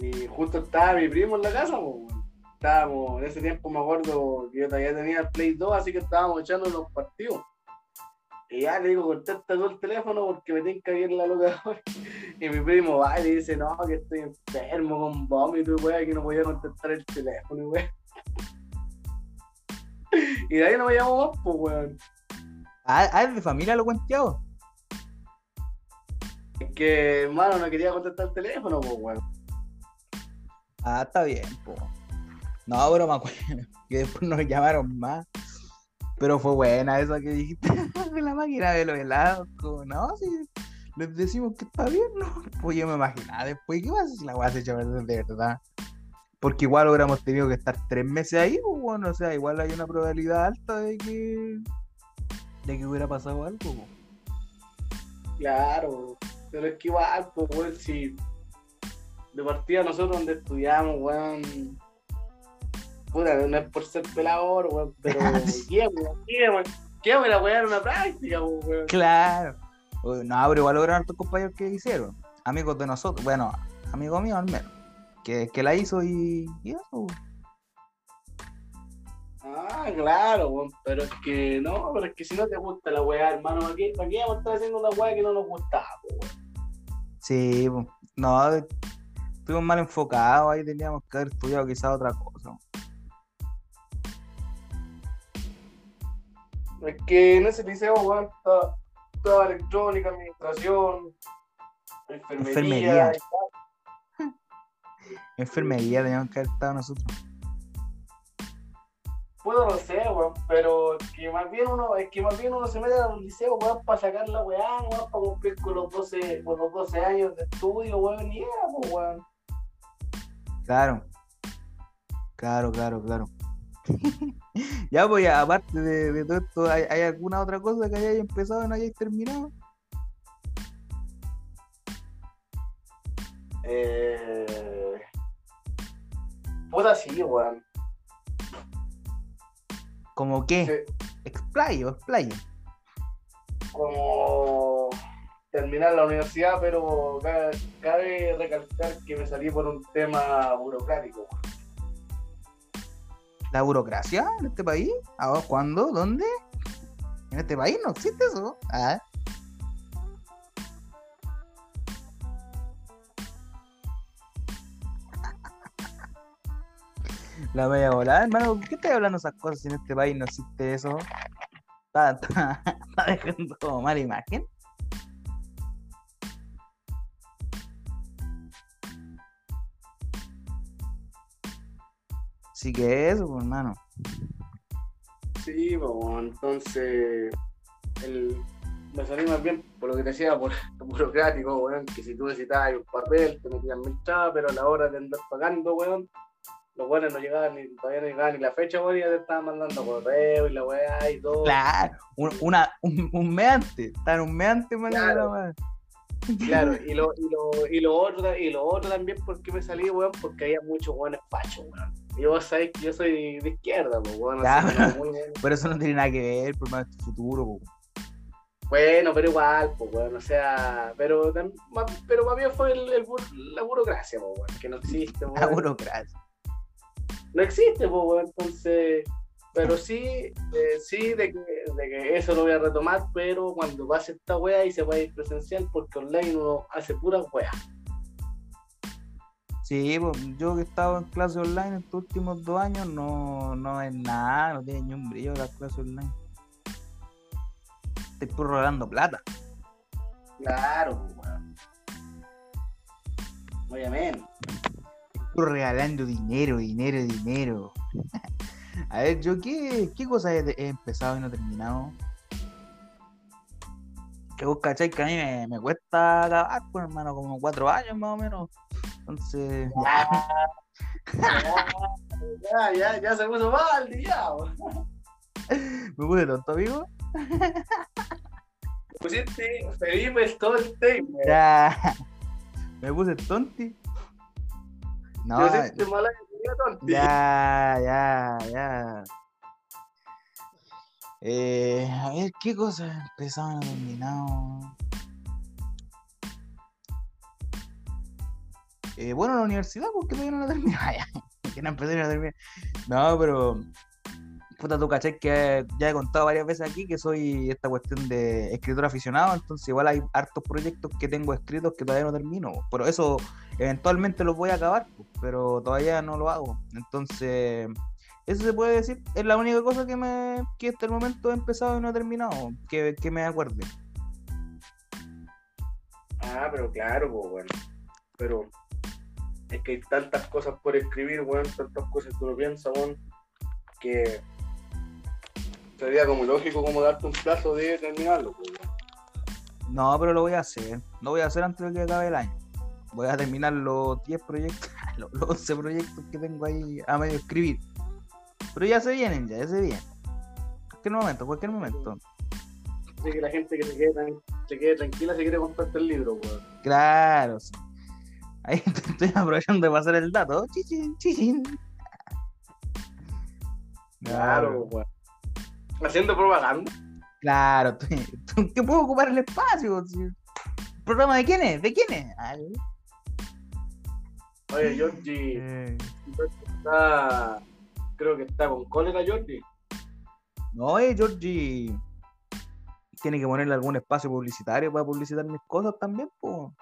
y justo estaba mi primo en la casa, weón. Estábamos, en ese tiempo me acuerdo que yo todavía tenía el Play 2, así que estábamos echando los partidos. Y ya le digo, contesta tú el teléfono porque me tienen que abrir la loca Dory. *laughs* Y mi primo va y le dice, no, que estoy enfermo con vómito, weón, que no podía contestar el teléfono, weón. *laughs* Y de ahí no me llamó más, pues, weón. Ah, es de familia lo cuenteado. Es que, hermano, no quería contestar el teléfono, pues, weón. Ah, está bien, po. No, me *laughs* acuerdo que después nos llamaron más. Pero fue buena esa que dijiste de *laughs* la máquina de los helados. como, no, si les decimos que está bien, ¿no? Pues yo me imaginaba después, ¿qué pasa si la weá echa de verdad? Porque igual hubiéramos tenido que estar tres meses ahí, pues, bueno, o sea, igual hay una probabilidad alta de que de que hubiera pasado algo. po. Claro, pero es que igual, pues, si de partida nosotros donde estudiamos, weón. Puta, no es por ser pelador, weón, pero *laughs* ¿qué, weón? ¿Qué, weón? ¿Qué, weón? La weá era una práctica, weón. Claro. No, pero igual lograron tus compañeros que hicieron. Amigos de nosotros, bueno, amigo mío al menos. Que, que la hizo y, y eso. Ah, claro, weón, pero es que no, pero es que si no te gusta la weá, hermano, ¿para qué, para qué vamos a estar haciendo una weá que no nos gustaba, weón? Sí, no, estuvimos mal enfocados, ahí teníamos que haber estudiado quizás otra cosa. Es que en ese liceo, weón, estaba, estaba electrónica, administración, enfermería. Enfermería. y tal. *laughs* Enfermería teníamos que haber estado nosotros. Puedo no sé, weón, pero es que más bien uno, es que más bien uno se mete a un liceo, weón, para sacar la weá, weón, para cumplir con los 12, con los 12 años de estudio, weón, y era, pues, weón. Claro. Claro, claro, claro. *laughs* *laughs* ya, pues, ya, aparte de, de todo esto, ¿hay, hay alguna otra cosa que hayáis empezado y no hayáis terminado? Eh... Puta sí, weón. ¿Como qué? Sí. Explayo, explayo. como terminar la universidad, pero ca- cabe recalcar que me salí por un tema burocrático. ¿La burocracia en este país? ¿Ahora cuándo? ¿Dónde? En este país no existe eso. Ah. *laughs* La media volada, hermano. ¿Por qué estás hablando esas cosas si en este país no existe eso? Está, está- *laughs* está dejando mala imagen. Sí que eso, pues, hermano. Sí, bueno, entonces el, me salí más bien por lo que te decía, por *laughs* burocrático, weón, que si tú necesitabas un papel, te metían mil chavas, pero a la hora de andar pagando, weón, los buenos no llegaban ni, todavía no llegaba ni la fecha, weón, y ya te estaban mandando correo y la weá y todo. Claro, un, una, un, un mes antes. Están un mes antes, Claro. Claro, y *laughs* lo, y lo, y lo otro, y lo otro también porque me salí, weón, porque había muchos weones fachos, weón. Y vos sabés que yo soy de izquierda, pues. Ya, así pero- muy. Pero eso no tiene nada que ver, por más tu futuro, po. Bueno, pero igual, pues, weón, o sea, pero, pero más bien fue el, el bur- la burocracia, pues, que no existe, La weón. burocracia. No existe, pues, entonces, pero sí, eh, sí, de que, de que eso lo voy a retomar, pero cuando pase esta wea y se vaya a ir presencial, porque online uno hace pura wea. Sí, pues, yo que he estado en clase online estos últimos dos años, no, no es nada, no tiene ni un brillo las clases online. Estoy puro regalando plata. Claro, weón. Obviamente. Puro regalando dinero, dinero, dinero. *laughs* A ver, yo qué, qué cosas he, he empezado y no he terminado. Que vos cachai que a mí me, me cuesta acabar, pues hermano, como cuatro años más o menos. Entonces, ya, Ya, ya, ya se puso mal, ya. *laughs* me puse tonto, amigo. Pusiste Felipe Stolte. Ya, me puse tonti. No, Yo mala tonti. ya, ya, ya. Eh, a ver, ¿qué cosas he empezado y Eh, bueno, la universidad, porque todavía no la terminé. *laughs* Ya, que no no pero. Puta, tú cachai que ya he contado varias veces aquí que soy esta cuestión de escritor aficionado, entonces igual hay hartos proyectos que tengo escritos que todavía no termino, pero eso eventualmente los voy a acabar, pues, pero todavía no lo hago. Entonces, eso se puede decir, es la única cosa que me que hasta el momento he empezado y no he terminado, que, que me acuerde. Ah, pero claro, pues, bueno. Pero es que hay tantas cosas por escribir, weón, tantas cosas que uno piensa, weón, que sería como lógico como darte un plazo de terminarlo, pues, weón. No, pero lo voy a hacer, lo voy a hacer antes de que acabe el año. Voy a terminar los 10 proyectos. *laughs* los, los 11 proyectos que tengo ahí a medio escribir. Pero ya se vienen, ya, ya se vienen. Cualquier momento, cualquier momento. Así que la gente que se quede, tran- se quede tranquila si quiere comprarte el libro, weón. Claro, sí. Ahí te *laughs* estoy aprovechando de pasar el dato. Chichín, chichín. Claro, weón. Haciendo propaganda. Claro, estoy- que puedo ocupar el espacio. sí. ¿El programa de quién es? ¿De quién es? Oye, Georgie eh, está. Creo que está con cólera, Georgie. No, eh, Georgie. Tiene que ponerle algún espacio publicitario para publicitar mis cosas también, po.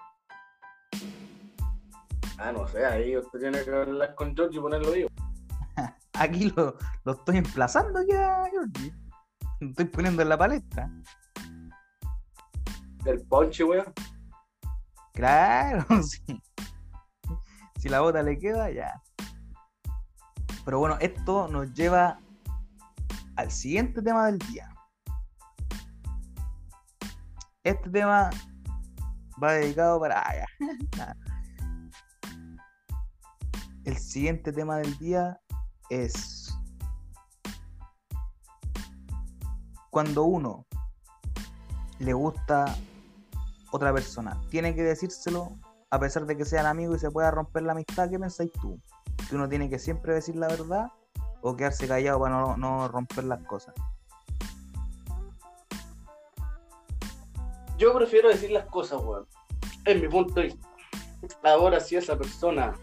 Ah, no sé, ahí usted tiene que hablar con Georgie y ponerlo vivo. *laughs* Aquí lo, lo estoy emplazando ya, Georgie. Lo estoy poniendo en la palestra. El ponche, weón. Claro, *laughs* sí. Si la bota le queda, ya. Pero bueno, esto nos lleva al siguiente tema del día. Este tema va dedicado para. ah, *laughs* ya. El siguiente tema del día es cuando uno le gusta otra persona. Tiene que decírselo a pesar de que sean amigos y se pueda romper la amistad. ¿Qué pensáis tú? ¿Que uno tiene que siempre decir la verdad o quedarse callado para no, no romper las cosas? Yo prefiero decir las cosas, weón. En mi punto de vista. Ahora, si esa persona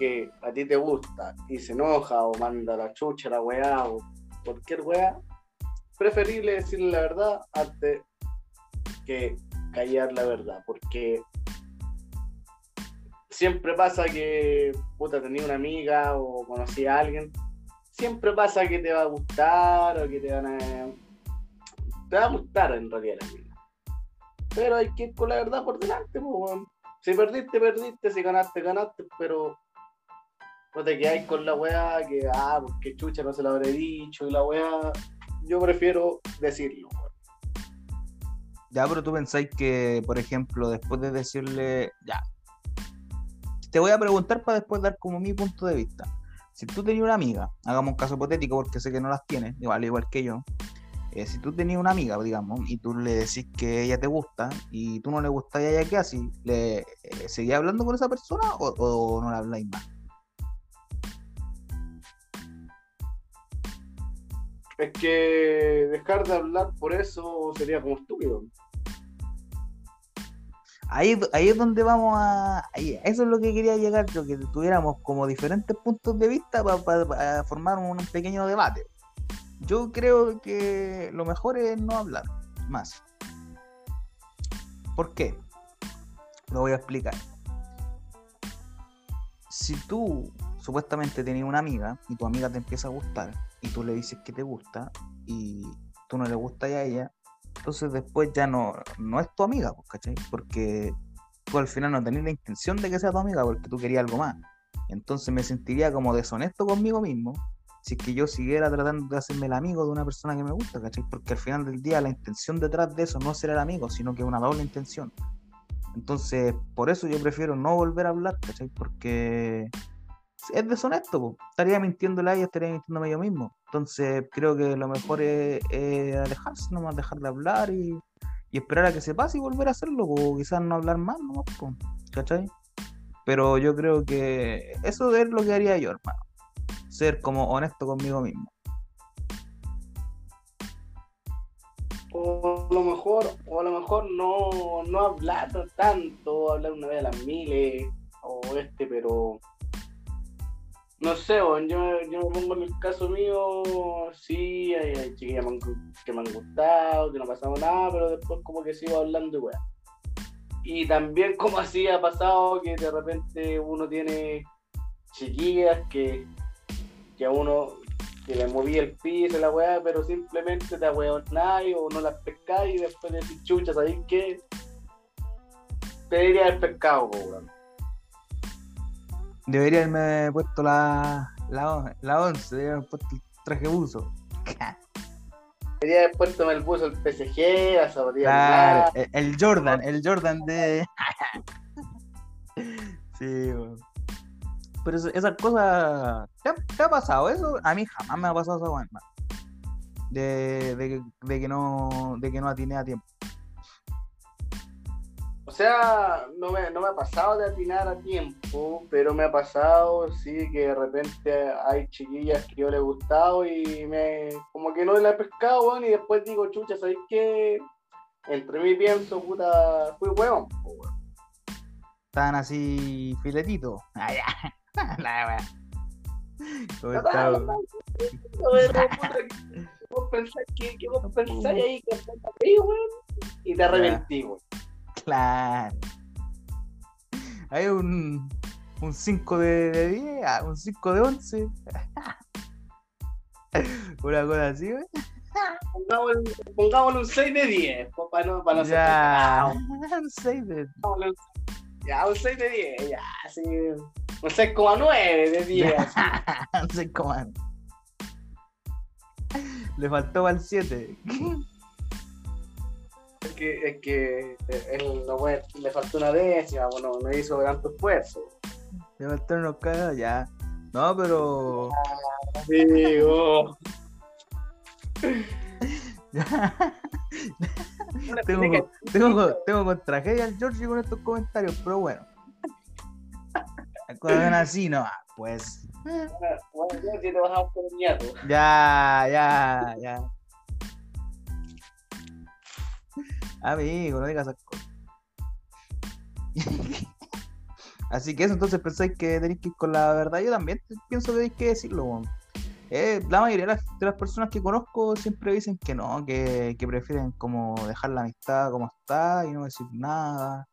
que a ti te gusta y se enoja o manda la chucha, la weá o cualquier weá, preferible decirle la verdad antes que callar la verdad. Porque siempre pasa que, puta, tenía una amiga o conocí a alguien. Siempre pasa que te va a gustar o que te van a. Te va a gustar en realidad la amiga. Pero hay que ir con la verdad por delante, weón. Si perdiste, perdiste, si ganaste, ganaste, pero no te quedáis con la weá que, ah, porque chucha no se lo habré dicho y la weá. Yo prefiero decirlo. Ya, pero tú pensáis que, por ejemplo, después de decirle, ya, te voy a preguntar para después dar como mi punto de vista. Si tú tenías una amiga, hagamos un caso hipotético porque sé que no las tienes, igual, igual que yo. eh, si tú tenías una amiga, digamos, y tú le decís que ella te gusta y tú no le gusta a ella, ¿qué haces? ¿Le eh, seguís hablando con esa persona o, o no la habláis más? Es que dejar de hablar por eso sería como estúpido. Ahí, ahí es donde vamos a. ahí, eso es lo que quería llegar yo, que tuviéramos como diferentes puntos de vista para formar un, pequeño debate. Yo creo que lo mejor es no hablar más. ¿Por qué? Lo voy a explicar. Si tú supuestamente tenías una amiga y tu amiga te empieza a gustar y tú le dices que te gusta y tú no le gustas a ella, entonces después ya no, no es tu amiga, pues, ¿cachai? Porque tú al final no tenés la intención de que sea tu amiga porque tú querías algo más. Entonces me sentiría como deshonesto conmigo mismo si es que yo siguiera tratando de hacerme el amigo de una persona que me gusta, ¿cachai? Porque al final del día la intención detrás de eso no es ser el amigo, sino que es una doble intención. Entonces, por eso yo prefiero no volver a hablar, ¿cachai? Porque es deshonesto, po. estaría mintiéndole a ella, estaría mintiéndome yo mismo. Entonces, creo que lo mejor es, es alejarse, nomás dejar de hablar y, y esperar a que se pase y volver a hacerlo, o quizás no hablar más, nomás, po, ¿cachai? Pero yo creo que eso es lo que haría yo, hermano. Ser como honesto conmigo mismo. O a lo mejor, o a lo mejor no, no hablar tanto, hablar una vez a las miles, o este, pero no sé, weón, yo, yo me pongo en el caso mío, sí, hay, chiquillas que me han gustado, que no ha pasado nada, pero después como que sigo hablando y weón. Y también *laughs* como así ha pasado que de repente uno tiene chiquillas que, que a uno que le moví el piso la weá, pero simplemente te ahueonáis o no las pescáis y después decís chucha, ¿sabéis qué? Te diría el pescado, weón. Debería haberme puesto la, la, la 11, debería haberme puesto el traje buzo. Debería haber puesto el buzo el PSG, la zapatilla Claro, blanca. el, el Jordan, el Jordan de. *laughs* sí, weón. Pero esa- esas cosas. ¿Te ha, te ha pasado eso? A mí jamás me ha pasado esa. De, de, que- de que no de que no atiné a tiempo. O sea, no me, no me ha pasado de atinar a tiempo, pero me ha pasado, sí, que de repente hay chiquillas que yo le he gustado y me, como que no la he pescado, weón, y después digo, chucha, ¿sabéis qué? Entre mí pienso, puta, fui weón. Estaban así filetitos. *laughs* Ah, ya. *laughs* La weá. ¿Cómo No, está, que vos *laughs* pensáis pensáis ahí que estás ahí, weón, y te arrepentí, weón. Claro. Hay un, un 5 de, de 10, ah, un 5 de 11. *laughs* Una cosa así, güey. Pongámosle, pongámosle un 6 de 10, para no, para no Ya. *laughs* Un 6 de Pongámosle un- Ya, un 6 de 10, ya, sí. Un 6,9 de 10. así. *laughs* Un 6 comando. Le faltó al 7. Es que, es que eh, él no puede- le faltó una décima, bueno, no hizo tanto esfuerzo. Le faltó unos cagados, ya. No, pero. Digo. *laughs* tengo, tengo, tengo con tragedia al George con estos comentarios, pero bueno. Cuando así, no, ah, pues. Bueno, yo si te vas a un. Ya, ya, ya. Amigo, no digas esas cosas. *laughs* Así que eso, entonces pensáis que tenéis que ir con la verdad. Yo también pienso que tenéis que decirlo. Eh, la mayoría de las, personas que conozco siempre dicen que no, que, prefieren como dejar la amistad como está y no decir nada.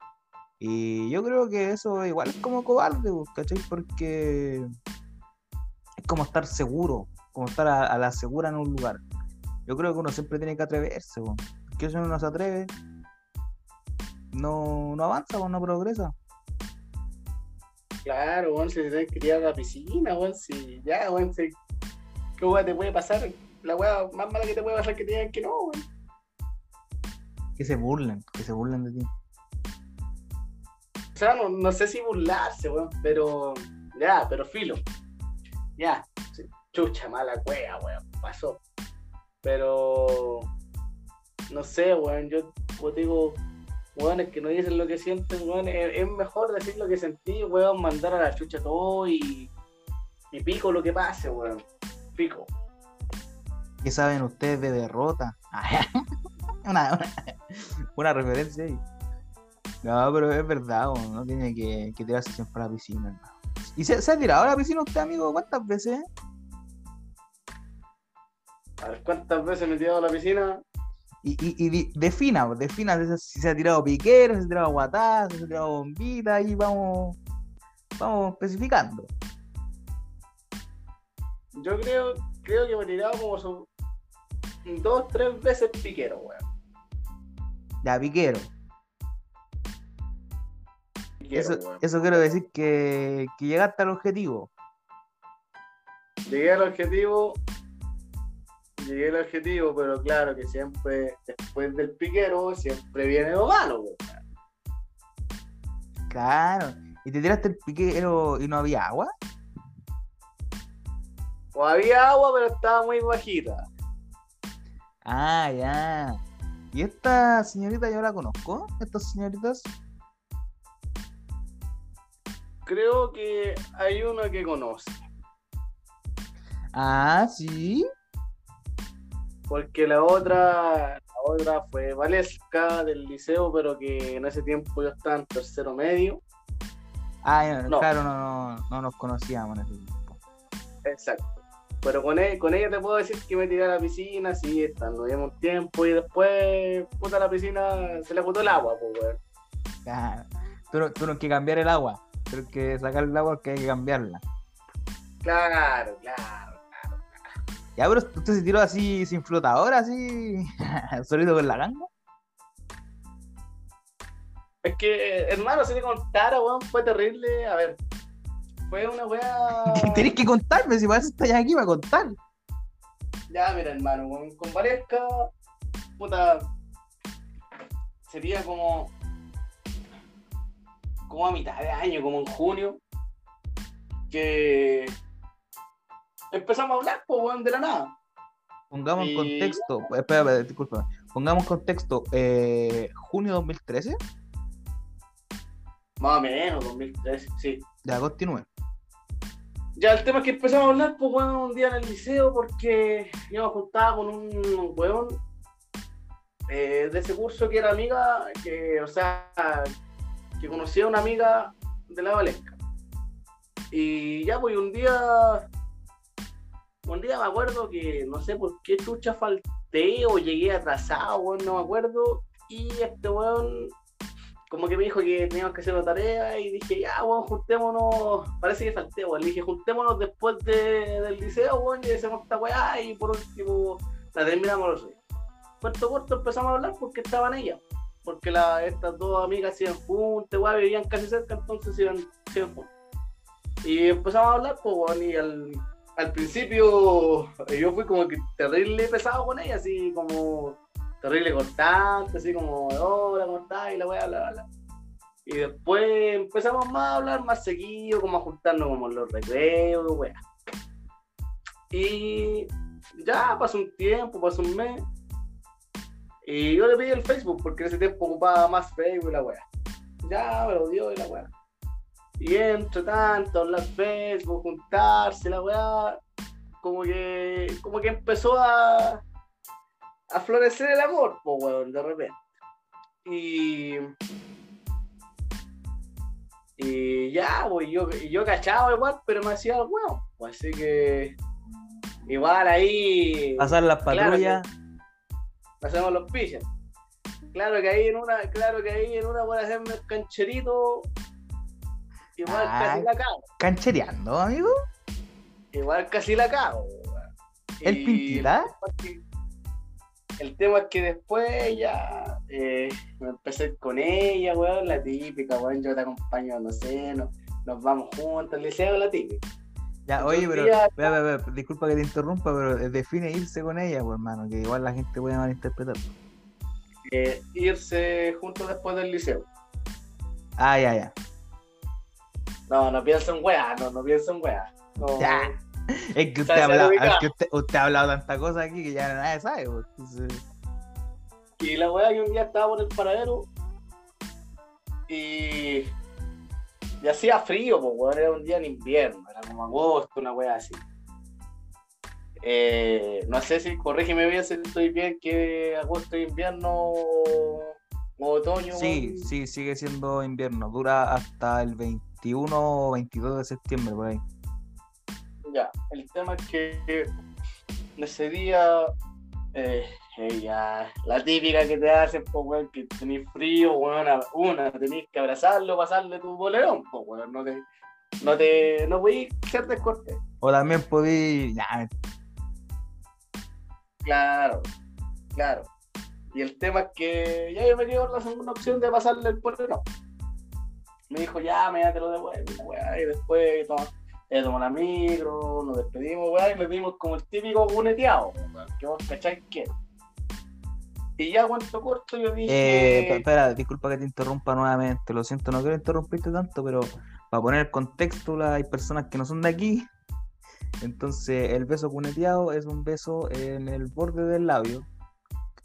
Y yo creo que eso igual es como cobarde, ¿cachai? Porque es como estar seguro, como estar a, la segura en un lugar. Yo creo que uno siempre tiene que atreverse, weón. Porque si uno no se atreve, no, no avanza, no progresa. Claro, weón, si te que tirar a la piscina, weón, si ya, weón, si. ¿Qué weón te puede pasar? La weá más mala que te puede pasar que te digan que no, weón. Que se burlen, que se burlen de ti. O sea, no, no sé si burlarse, weón, pero. Ya, pero filo. Ya. Chucha, mala cueva, weón. Pasó. Pero. No sé, weón. Yo te digo, weón, es que no dicen lo que sienten, weón. Es, es mejor decir lo que sentí, weón, mandar a la chucha todo y. Y pico lo que pase, weón. Pico. ¿Qué saben ustedes de derrota? una, *laughs* una, una referencia ahí. No, pero es verdad, weón, no tiene que, que tirarse siempre a la piscina, hermano. ¿Y se, se ha tirado a la piscina usted, amigo? ¿Cuántas veces? A ver cuántas veces me he tirado a la piscina. Y, y, y defina, pues, defina de si se ha tirado piquero, si se ha tirado guatazo, si se ha tirado bombita, y vamos, vamos especificando. Yo creo, creo que me he tirado como son dos, tres veces piquero, weón. Ya, piquero. Piquero, Eso, weón. eso quiero decir que, que llegaste al objetivo. Llegué al objetivo. Llegué al objetivo, pero claro que siempre, después del piquero, siempre viene lo malo, weón. Claro. ¿Y te tiraste el piquero y no había agua? O había agua, pero estaba muy bajita. Ah, ya. ¿Y esta señorita yo la conozco? ¿Estas señoritas? Creo que hay uno que conoce. Ah, sí. Porque la otra, la otra fue Valesca del liceo, pero que en ese tiempo yo estaba en tercero medio. Ah, No. claro, no, no, no nos conocíamos en ese tiempo. Exacto. Pero con, e- con ella te puedo decir que me tiré a la piscina, sí, nos dimos tiempo y después, puta, la piscina se le agotó el agua, pues, weón. Claro. Tú, no- tú no hay que cambiar el agua. Tienes que sacar el agua que hay que cambiarla. Claro, claro. Ya, pero usted se tiró así sin flotador, así, *laughs* solito con la ganga. Es que, hermano, si te contara, weón, fue terrible. A ver, fue una weá. *laughs* Tenés que contarme, si para eso estás aquí, para contar. Ya, mira, hermano, con, con Valesca, puta, sería como, como a mitad de año, como en junio. que empezamos a hablar, pues, weón, de la nada. Pongamos en Y- contexto, espera, espera, disculpa. Pongamos en contexto, eh, junio 2013, Más o menos, 2013, sí. ya continúe. Ya el tema es que empezamos a hablar, pues, weón, un día en el liceo, porque yo me juntaba con un weón eh, de ese curso que era amiga, que, o sea, que conocía a una amiga de la Valesca. Y ya, pues, un día, un día me acuerdo que, no sé por qué chucha falté o llegué atrasado, weón, no me acuerdo. Y este weón, como que me dijo que teníamos que hacer la tarea y dije, ya, weón, juntémonos, parece que falté, weón. Le dije, juntémonos después de- del liceo, weón, y hacemos esta weá y por último la terminamos los días. Puerto corto empezamos a hablar porque estaban ellas. Porque estas dos amigas iban juntas, weón, vivían casi cerca, entonces iban, iban juntas. Y empezamos a hablar, pues, weón, y al, al principio yo fui como que terrible pesado con ella, así como terrible cortante, así como, hola, ¿cómo estás? Y la weá, bla, bla. Y después empezamos más a hablar más seguido, como a juntarnos como los recreos, weá. Y ya pasó un tiempo, pasó un mes. Y yo le pedí el Facebook, porque en ese tiempo ocupaba más Facebook y la weá. Ya me lo dio y la weá. Y entre tanto, hablar Facebook, juntarse, la weá, como que, como que empezó a, a florecer el amor, pues weón, de repente. Y. Y ya, pues yo, yo cachaba igual, pero me hacía el weón. Pues así que. Igual ahí. Pasar las Claro patrullas, hacemos los pillas. Claro que ahí en una, claro que ahí en una por hacerme el cancherito. Igual casi la cago. canchereando, amigo. Igual casi la cago. ¿El Y pintita? El tema es que- después ya eh, me empecé con ella, weón, la típica, weón, yo te acompaño, no sé, no- nos vamos juntos al liceo, la típica. Ya, Entonces, oye, pero, ya- ve, ve, ve, disculpa que te interrumpa, pero eh, define irse con ella, pues, hermano, que igual la gente puede malinterpretar. Eh, irse juntos después del liceo. Ah, ya, ya. No, no pienso en weá, no, no pienso en weá. No, *laughs* Ya. Es que usted, ha hablado, es que usted, usted ha hablado tanta cosa aquí que ya nadie sabe, pues. Entonces, Y la weá que un día estaba por el paradero y, y hacía frío, pues weón, era un día en invierno, era como agosto, una weá así. Eh, no sé si, corrígeme bien si estoy bien, que agosto e invierno o otoño. sí, sí, sigue siendo invierno. Dura hasta el 21 o 22 de septiembre, por ahí. Ya, el tema es que ese día, eh, ella, la típica que te hacen, pues, weón, que tenés frío, weón, una, tenés que abrazarlo, pasarle tu bolerón, pues, weón, no te, no te, no voy a ser descortés. O también podí. Ya, Claro, claro. Y el tema es que ya yo me quedo con la segunda opción de pasarle el bolerón. Me dijo, ya, me te lo devuelvo, weá, y después toma, eh, tomó la micro, nos despedimos, weá, y le dimos como el típico cuneteado, weón, que vos cacháis que. Y ya cuento corto yo Eh, dije, pe- espera, disculpa que te interrumpa nuevamente, lo siento, no quiero interrumpirte tanto, pero para poner contexto, hay personas que no son de aquí. Entonces, el beso cuneteado es un beso en el borde del labio,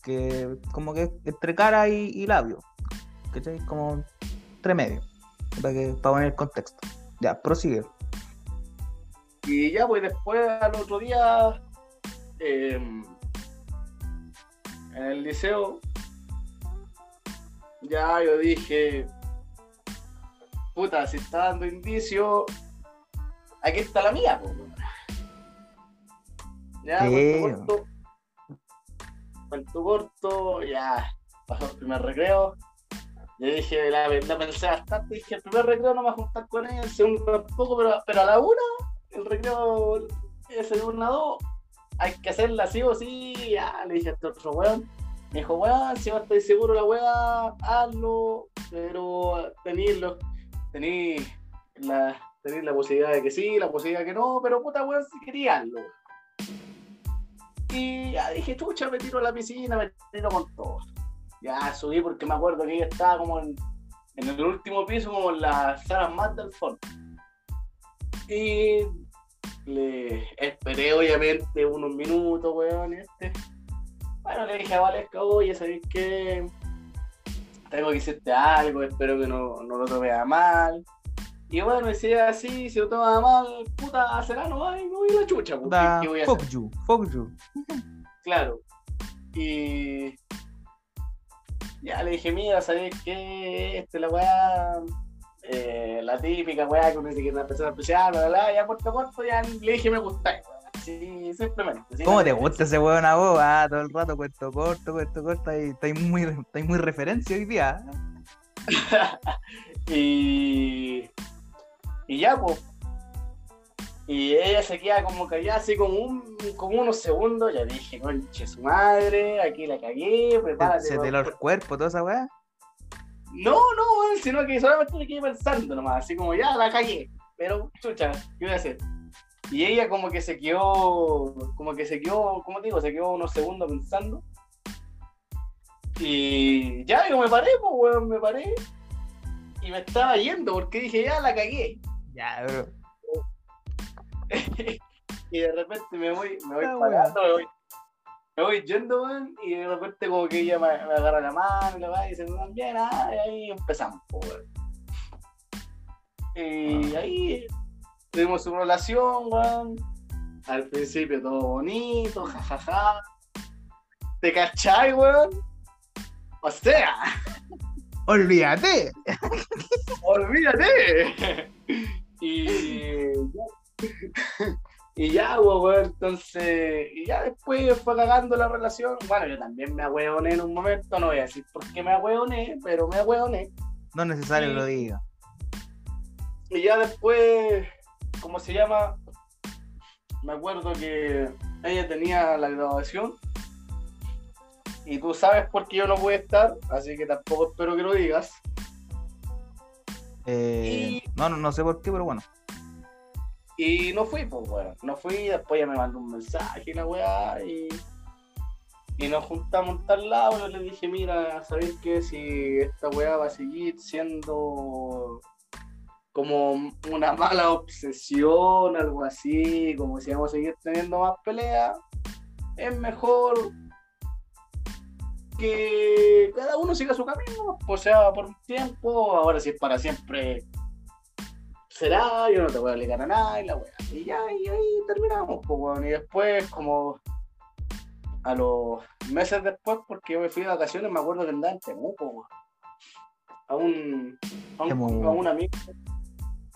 que como que entre cara y, y labio, ¿cachai? Como entre medio, para, que, para poner el contexto. Ya, prosigue. Y ya, pues después al otro día, eh, en el liceo, ya yo dije, puta, si está dando indicio, aquí está la mía, pues. Ya, Sí. cuento corto, cuento corto, ya pasó el primer recreo. Yo dije, la, la pensé bastante, dije, el primer recreo no me voy a juntar con ella, el segundo tampoco, pero, pero a la una el recreo ese de una a dos, hay que hacerla sí o sí. Le dije a este otro weón. Me dijo, weón, si no estáis seguro la weá, hazlo, pero tenéis la, la posibilidad de que sí, la posibilidad de que no, pero puta weón, si quería hazlo. Y ya dije, chucha, me tiro a la piscina, me tiro con todo. Ya subí porque me acuerdo que ella estaba como en, en el último piso, como en las salas más del fondo. Y le esperé obviamente unos minutos, weón, y este. Bueno, le dije a Valesca, oye, ¿sabéis qué? Tengo que decirte algo, espero que no, no lo tome a mal. Y bueno, decía así, si lo toma mal, puta, será nomás y me voy a la chucha, pues, Da, ¿qué voy a fuck hacer? you, fuck you. Claro. Y ya le dije, mira, ¿sabes qué? Este, la weá, eh, la típica weá que uno dice que es una persona especial, bla, bla, ya corto, corto, ya le dije, me gusta. Sí, simplemente. ¿Cómo te gusta ese weón a vos? Ah, todo el rato cuento corto, cuento corto, y estáis muy, estáis muy referencia hoy día. *laughs* y, y ya, pues. Y ella se queda como callada, así como, un, como unos segundos. Ya dije, conche su madre, aquí la cagué, prepárate. se te pa- lo el cuerpo, toda esa weá. No, no, weón, sino que solamente me quedé pensando nomás, así como ya la cagué. Pero, chucha, ¿qué voy a hacer? Y ella como que se quedó, como que se quedó, ¿cómo te digo? Se quedó unos segundos pensando. Y ya, yo me paré, pues, weón, me paré. Y me estaba yendo porque dije, ya la cagué. Ya, bro. Y de repente me voy, me voy Ah, parando, me voy, me voy yendo, weón, y de repente como que ella me, me agarra la mano y la va y dice, "No, bien, ah", y ahí empezamos, weón. Y Ah. ahí tuvimos una relación, weón. Al principio todo bonito, jajaja. ¿Te cachai, weón? O sea, Olvídate. *laughs* olvídate. *laughs* y ya, *laughs* y ya, pues, weón, entonces, y ya después fue cagando la relación. Bueno, yo también me ahueoné en un momento, no voy a decir por qué me ahueoné, pero me ahueoné. No es necesario que lo diga. Y ya después, ¿cómo se llama? Me acuerdo que ella tenía la graduación. Y tú sabes por qué yo no pude estar, así que tampoco espero que lo digas. Eh, no, no, no sé por qué, pero bueno. Y no fui, pues, weón. No fui, después ella me mandó un mensaje la weá, y, y nos juntamos tal lado. Yo le dije, mira, ¿sabéis qué? Si esta weá va a seguir siendo como una mala obsesión, algo así, como si vamos a seguir teniendo más peleas, es mejor que cada uno siga su camino, o sea, por un tiempo, ahora si es para siempre será, yo no te voy a obligar a nada y la weá. Y ya, y ahí terminamos, pues, weón. Y después, como a los meses después, porque yo me fui de vacaciones, me acuerdo que andaba en Temuco, weón. A un, a un, Temuco. a un amigo.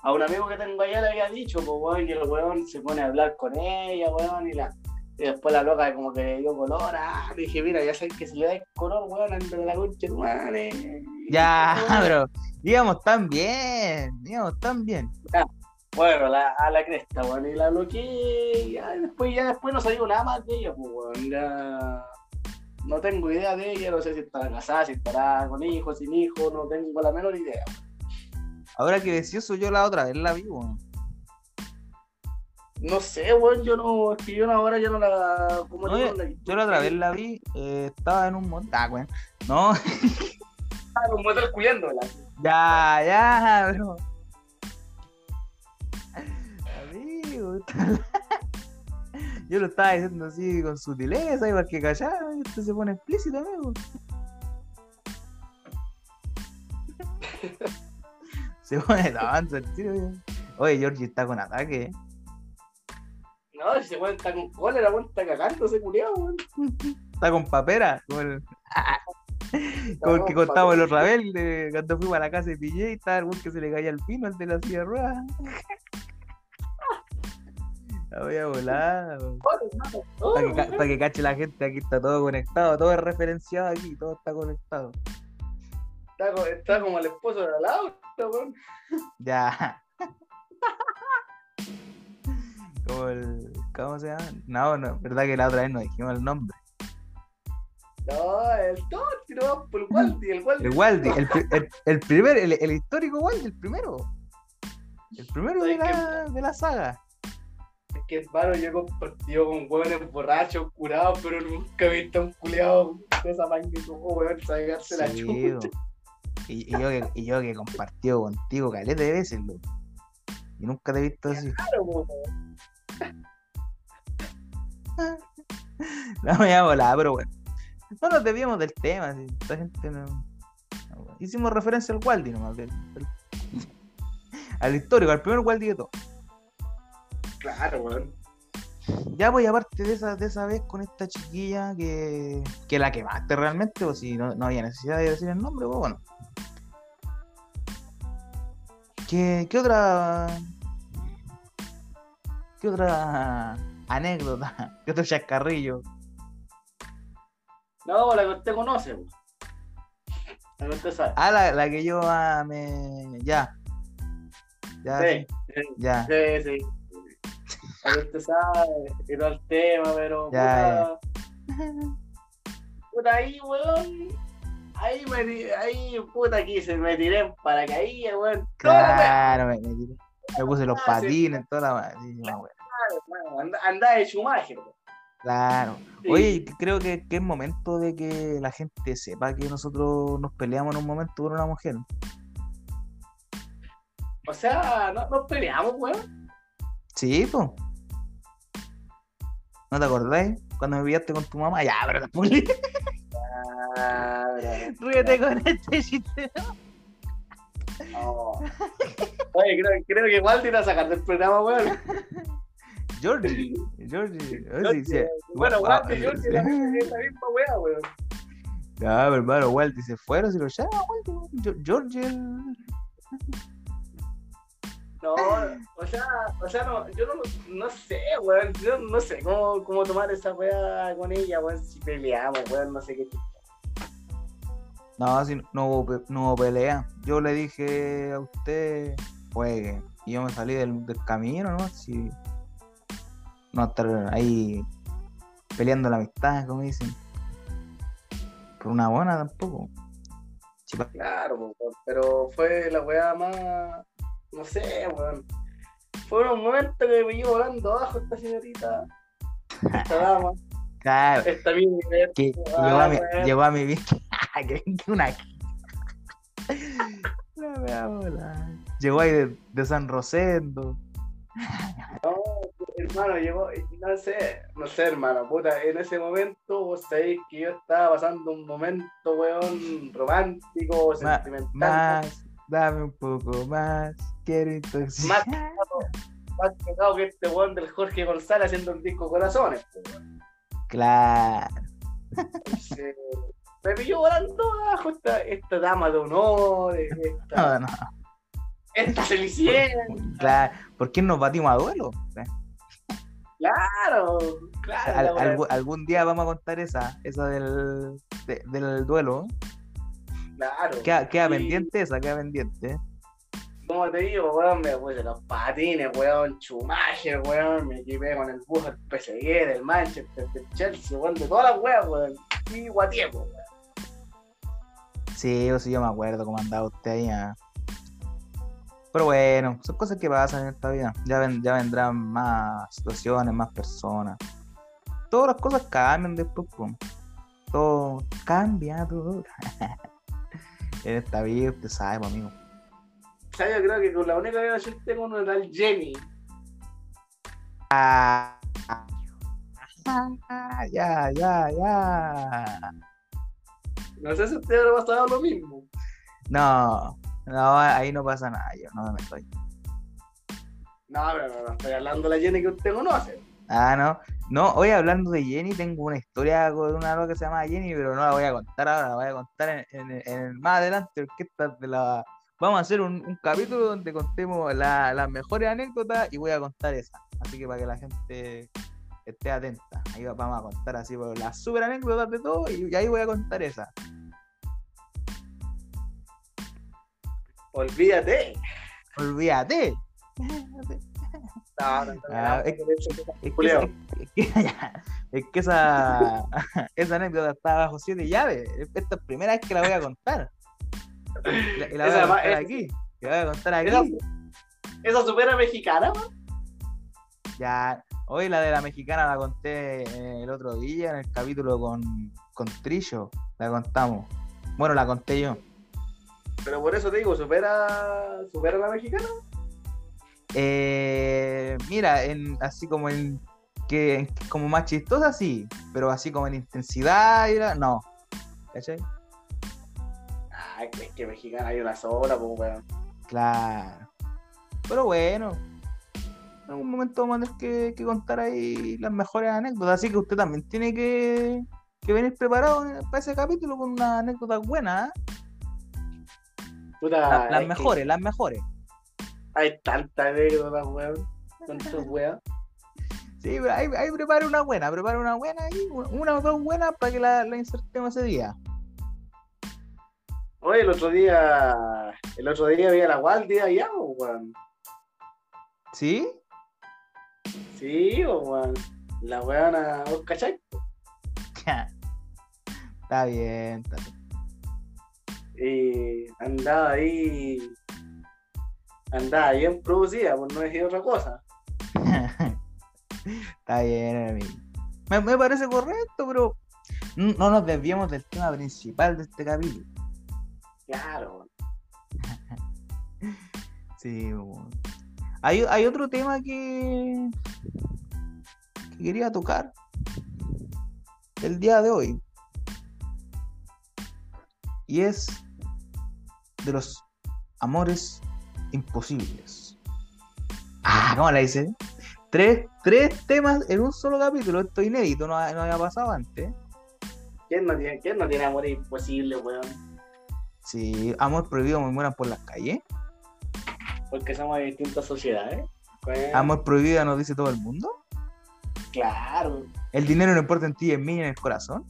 A un amigo que tengo allá le había dicho, pues, weón, que el weón se pone a hablar con ella, weón, y la. Y después la loca como que dio color, ah, le dije, mira, ya sabes que si le da color, weón, anda de la concha madre. Ya, *laughs* *laughs* bro. Íbamos tan bien. Íbamos tan bien. Bueno, la- a la cresta, weón, y la bloqueé, y ya después, ya después no salió nada más de ella, pues, weón, ya no tengo idea de ella, no sé si estará casada, si estará con hijos, sin hijos, no tengo la menor idea. Ahora que decía eso, yo la otra vez la vi, weón. No sé, weón, yo no, es que yo no- ahora ya no la, como No, yo- la- Yo la otra vez la vi, eh, estaba en un montón. Ah, weón. No, *laughs* Como estar cuidándola. ya, ya, bro. Amigo, *laughs* yo lo estaba diciendo así con sutileza, igual que callado, y esto se pone explícito, amigo. *laughs* se pone tonto el weón. Oye, Georgie está con ataque. No, si se weón está con cólera, weón, está cagando ese culiado, weón. Está con papera, como el, *laughs* *laughs* como que contamos el otra vez, de cuando fuimos a la casa de PJ, estaba el weón que se le caía el pino, el de la silla de ruedas. *laughs* La voy a volar. Para que, cache la gente, aquí está todo conectado, todo es referenciado aquí, todo está conectado. Está, co- está como el esposo de la Laura, weón. Ya. *laughs* Como el. ¿Cómo se llama? No, no, verdad que la otra vez no dijimos el nombre. No, el Totti, no, por el Waldi, el Waldi. El Waldi, el, el, el primer, el, el histórico Waldi, el primero. El primero de la, de la saga. Es que hermano, yo he compartido con hueones borrachos, curados, pero nunca he visto a un culiado de esa magnitud, weón, sacarse la Sí, chucha. bo. y, y yo que, y yo que he compartido contigo caleta de veces, loco. Y nunca te he visto así. Claro. *laughs* No me voy a volar, pero bueno. No nos debíamos del tema. si esta gente no-. Hicimos referencia al Waldi nomás. del- del- *laughs* al histórico, al primer Waldi de todo. Claro, weón. Ya voy aparte de esa, de esa vez con esta chiquilla que, que la quemaste realmente, o si no, no había necesidad de decir el nombre, pues bueno. ¿Qué, qué otra. ¿Qué otra anécdota? *laughs* ¿Qué otro chascarrillo? No, la que usted conoce, po. La que usted sabe. Ah, la, la que yo ah, me. Ya. Ya, Sí, sí, sí, ya. sí, sí. La que usted sabe y todo el tema, pero. Ya, puta, puta, ahí, weón. Ahí me ahí, puta, aquí se me tiré para caída, weón. Claro, me, me, tiré. Me puse los Ah, sí. patines, toda la. sí. Claro, anda- Andaba de Schumacher, weón. Claro. Sí. Oye, creo que, que es momento de que la gente sepa que nosotros nos peleamos en un momento por una mujer. O sea, no nos peleamos, weón. Sí, pues. ¿No te acordáis? Cuando me pillaste con tu mamá, ya, pero le- *laughs* Ah, Ríete con este chiste. no. Oye, creo, creo que igual te irá a sacar del programa, weón. *laughs* Georgie, Georgie, oye, sí, sí. Bueno, Ah, que la misma esa misma wea, weón. Ya, pero hermano, Walt se fueron, si lo llama, Walt, el... No, o sea, o sea, no, yo no, no sé, weón. Yo no sé cómo, cómo tomar esa wea con ella, weón. Si peleamos, weón, no sé qué. No, si no no hubo pelea. Yo le dije a usted, juegue. Y yo me salí del, del camino, ¿no? Si no estar ahí peleando la amistad, como dicen. Por una buena tampoco. Si pa- Claro, pero fue la weá más. No sé, weón. Fue un momento que me llevo volando abajo esta señorita. Esta *laughs* dama. Claro, Esta mini que Ah, llegó, a mi, llegó a mi vida. *laughs* que, una. *laughs* Llegó ahí de, de San Rosendo. No, hermano, llegó, no sé, no sé, hermano, puta, en ese momento vos sabéis que yo estaba pasando un momento, weón, romántico, Ma- sentimental, Más, dame un poco más. Quiero más intoxicar. pegado, más pegado que este weón del Jorge González haciendo un disco Corazones, weón. Claro. Entonces, me pilló volando abajo esta, esta dama de honor, esta, *laughs* No, no. esta Cenicienta, Claro. ¿Por qué nos batimos a duelo? ¿Eh? claro, claro, Al- algún, algún día vamos a contar esa, esa del, de- del duelo. claro. Queda, queda Y- pendiente esa, queda pendiente. Como te digo, weón, me puse los patines, weón, Schumacher, weón, me equipé con el bus del PSG, del Manchester, del Chelsea, weón, de todas las weas, weón. Y guatiepo, weón. Sí, o sí, yo me acuerdo cómo andaba usted ahí. ah. Pero bueno, son cosas que pasan en esta vida. Ya, ven- ya vendrán más situaciones, más personas. Todas las cosas cambian después, pues. Todo cambia, todo. *laughs* en esta vida, usted sabe, pues, amigo. O sea, yo creo que con la única relación que tengo con tal Jenny, Ah, ya, ya, ya. no sé si a usted le ha pasado lo mismo. No, no, ahí no pasa nada, yo no me meto ahí. No, pero no, no estoy hablando de la Jenny que usted conoce. Ah, no. No, hoy hablando de Jenny, tengo una historia con una loca que se llama Jenny, pero no la voy a contar ahora, la voy a contar en, en- en- más adelante, porque esta de la... Vamos a hacer un, un capítulo donde contemos la- las mejores anécdotas y voy a contar esa. Así que para que la gente esté atenta. Ahí va- vamos a contar así por las super anécdotas de todo y, y ahí voy a contar esa. Olvídate. Olvídate. No, no, no, Ah, es- que, Julio. es que- es que *laughs* esa, *laughs* esa anécdota está bajo siete llaves. Esta es la primera vez que la voy a contar. Y la, y la voy Esa a contar aquí. La voy a contar aquí. Esa, esa supera mexicana. Ya, hoy la de la mexicana la conté eh, el otro día en el capítulo con, con Trillo. La contamos. Bueno, la conté yo. Pero por eso te digo, supera, supera la mexicana. Eh, mira, en, así como en que como más chistosa, sí, pero así como en intensidad, era, no. ¿Cachai? Ay, es que mexicana hay una sola, pues, weón. Claro. Pero bueno, en algún momento vamos a tener que, que contar ahí las mejores anécdotas. Así que usted también tiene que, que venir preparado para ese capítulo con una anécdota buena. ¿eh? Puta, las que mejores, las mejores. Hay tantas anécdotas, weón. Tantas weas. Sí, pero ahí, ahí prepare una buena, prepare una buena ahí, una o dos buenas para que la, la insertemos ese día. Oye, el otro día. El otro día vi a la Waldi allá, weón. ¿Sí? Sí, weón. La weona, ¿vos cachai? *laughs* está bien, está bien. Y andaba ahí. Andaba bien producida, por no decir otra cosa. *laughs* Está bien, amigo. Me, me parece correcto, pero no nos desviemos del tema principal de este capítulo. Claro. *laughs* Sí, bueno. Hay, hay otro tema que, que quería tocar el día de hoy. Y es de los amores imposibles. Ah, ¿cómo la dice? Tres, tres temas en un solo capítulo. Esto es inédito, no, ha- no había pasado antes. ¿Quién no tiene, quién no tiene amor imposible, weón? Sí, amor prohibido me mueran por las calles. Porque somos de distintas sociedades. Amor prohibido nos dice todo el mundo. Claro, El dinero no importa en ti, en mí y en el corazón.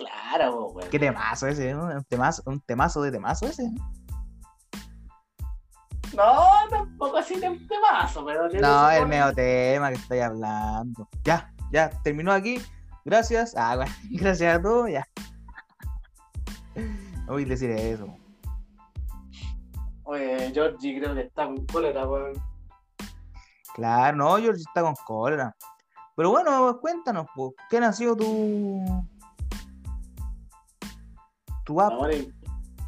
Claro, weón. Qué temazo ese, ¿no? Un temazo, un temazo de temazo ese. No, tampoco así de un temazo, pero. No, el medio tema que estoy hablando. Ya, ya, terminó aquí. Gracias. Ah, bueno, *laughs* gracias a todos, ya. No voy a decir eso. Oye, Georgie creo que está con cólera, weón. Claro, no, George está con cólera. Pero bueno, cuéntanos, pues, ¿quién ha sido tu. Tu app? Amor, y-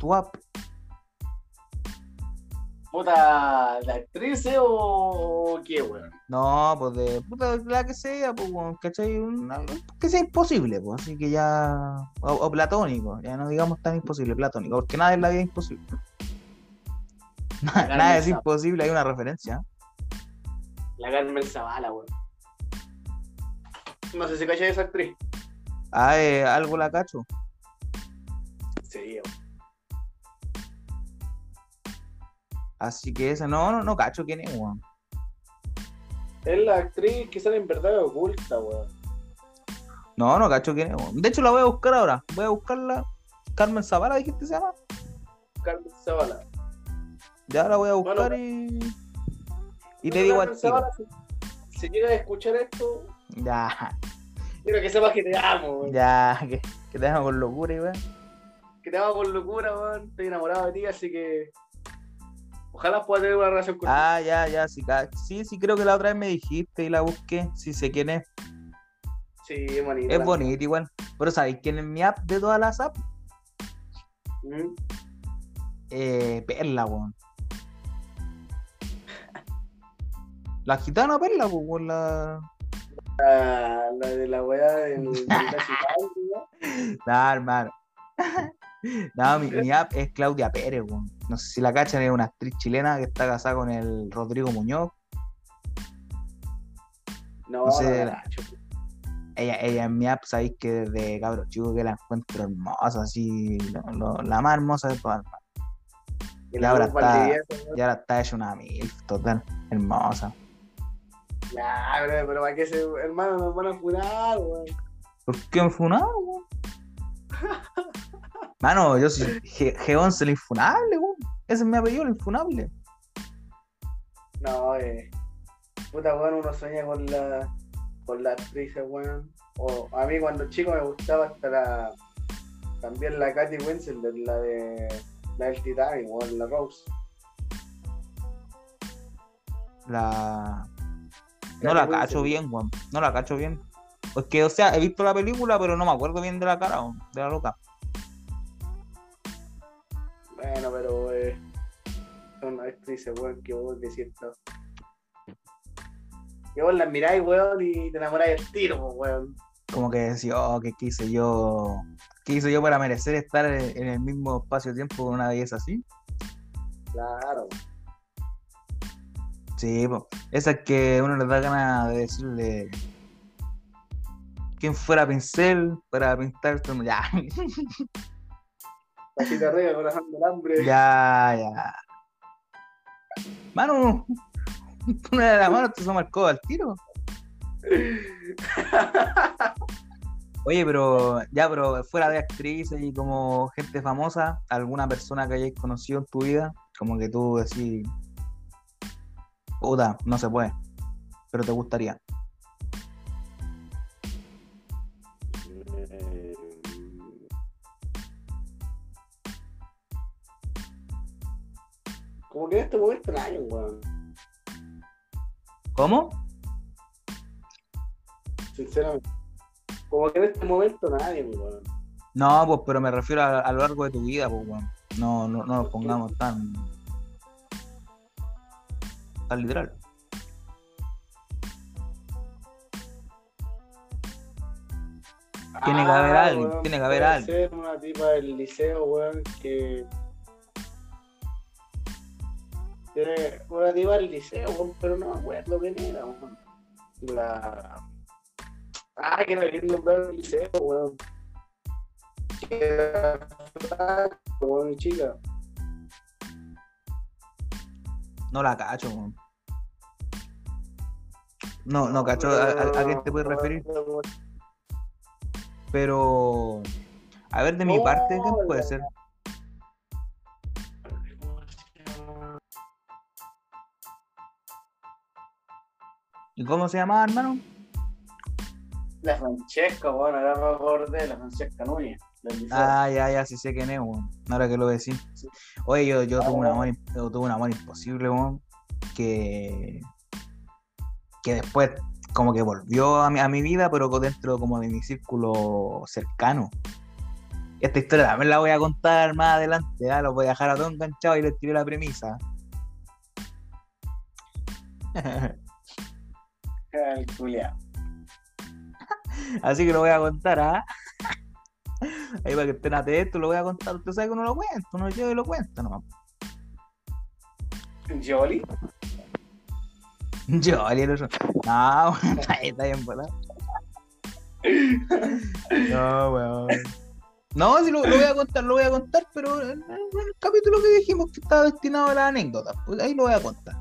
Tu app. puta, ¿la actriz eh, o qué, weón? No, pues de puta la que sea, pues, weón, ¿cachai? Una- que sea imposible, pues, así que ya. O, o platónico, ya no digamos tan imposible, platónico, porque nada en la vida es imposible. *laughs* Nada, nada es imposible, hay una referencia. La Carmen Zavala, weón. No sé si cachai esa actriz. Ah, eh, algo la cacho. Weón. Así que esa, no, no, no cacho quién es, weón. Es la actriz que sale en verdad oculta, weón. No, no cacho quién es, weón. De hecho, la voy a buscar ahora. Voy a buscarla. Carmen Zavala, dijiste se llama. Carmen Zavala. Ya la voy a buscar Bueno, y. Y te Bueno, digo tiro. Zavala, si, si llegas a escuchar esto, Ya, quiero que sepas que te amo, weón. ya, que, que te dejan con locura, weón. Que te amo con locura, weón. Estoy enamorado de ti, así que. Ojalá pueda tener una relación contigo. Ah, ya, ya, sí, sí, sí, creo que la otra vez me dijiste y la busqué. Sí sé quién es. Sí, bonito. Es bonita igual. Pero ¿sabéis quién es mi app de todas las apps? Mm. Eh, Perla, weón. La gitana Perla, pues, weón, la... La, la de la weá del, ¿no? *laughs* Nah, hermano. No, mi, mi app es Claudia Pérez, weón. No sé si la cachan, es una actriz chilena que está casada con el Rodrigo Muñoz. No, No sé, la-. Ella, ella en mi app, sabéis que desde cabro chico que la encuentro hermosa, así, lo- lo- la más hermosa de todas. Y Y ahora está-. Y ahora está hecha una milf, total, hermosa. Nah, bro, pero para que ese hermano nos van a funar, weón. ¿Por qué me funaba, weón? Mano, yo soy G- G11 el infunable, weón. Ese es mi apellido, el infunable. No, eh. Puta, weón, uno sueña con la. con la actriz, weón. O a mí cuando chico me gustaba hasta la. También la Katy Winslet, la de. la del Titanic, weón, la Rose. La. No la cacho bien, weón. No la cacho bien. Pues que, o sea, he visto la película, pero no me acuerdo bien de la cara, weón, de la loca. Actrices, weón, que vos decís esto. Que vos las miráis, weón, y te enamoráis del tiro, pues, weón. Como que decía, oh, ¿qué quise yo? ¿Qué hice yo para merecer estar en el mismo espacio-tiempo con una belleza así? Claro. Sí, po. esa es que uno les da ganas de decirle. ¿Quién fuera pincel para pintar esto? *laughs* Ya, Pasita arriba, corazón del hambre. ya, ya. Mano, *laughs* una de las manos te el codo al tiro. *laughs* Oye, pero ya, pero fuera de actrices y como gente famosa, alguna persona que hayáis conocido en tu vida, como que tú decís, puta, no se puede, pero te gustaría. Como que en este momento nadie, weón. ¿Cómo? Sinceramente. Como que en este momento nadie, weón. No, pues, pero me refiero a, a lo largo de tu vida, pues, weón. No, no, no nos pongamos tan. tan literal. Tiene que haber alguien, weón, tiene que haber alguien. ser una tipa del liceo, weón, que. Tiene una tipa del liceo, pero no me acuerdo quién era, weón. La. Ah, que no quería nombrar el liceo, weón. Que weón, chica. No la cacho, weón. No, no cacho a, a- a qué te puedes referir, pero. A ver, de mi parte, ¿qué puede ser? ¿Y cómo se llama, hermano? La Francesca, weón, ahora me acordé, la Francesca Núñez. Ah, ya, ya, sí sé quién es, weón. Ahora que lo decís. Sí. Oye, yo, yo tuve un Ah. amor, yo tuve un amor imposible, weón. Que. Que después, como que volvió a mi, a mi vida, pero dentro como de mi círculo cercano. Esta historia también la voy a contar más adelante, ¿ah? lo voy a dejar a todo enganchado y les tiré la premisa. *laughs* *laughs* Así que lo voy a contar, ¿ah? *laughs* Ahí para que estén atentos, lo voy a contar. Usted sabe que uno lo cuenta, uno yo y lo cuenta nomás. Jolly. *laughs* El otro. No, ahí, está bien volado. No, weón. No, si lo, lo voy a contar, lo voy a contar, pero en, en el capítulo que dijimos que estaba destinado a las anécdotas, pues ahí lo voy a contar.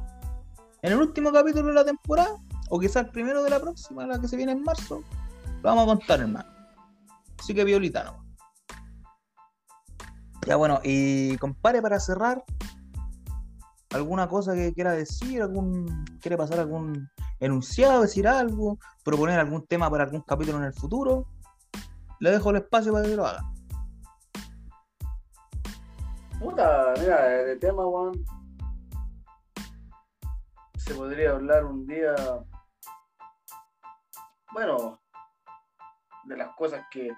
En el último capítulo de la temporada, o quizás el primero de la próxima, la que se viene en marzo, lo vamos a contar, hermano. Así que violita no. Ya bueno, y compare para cerrar, alguna cosa que quiera decir, algún quiere pasar algún enunciado, decir algo, proponer algún tema para algún capítulo en el futuro, le dejo el espacio para que lo haga. Puta, mira, de tema, weón. Se podría hablar un día. Bueno, de las cosas que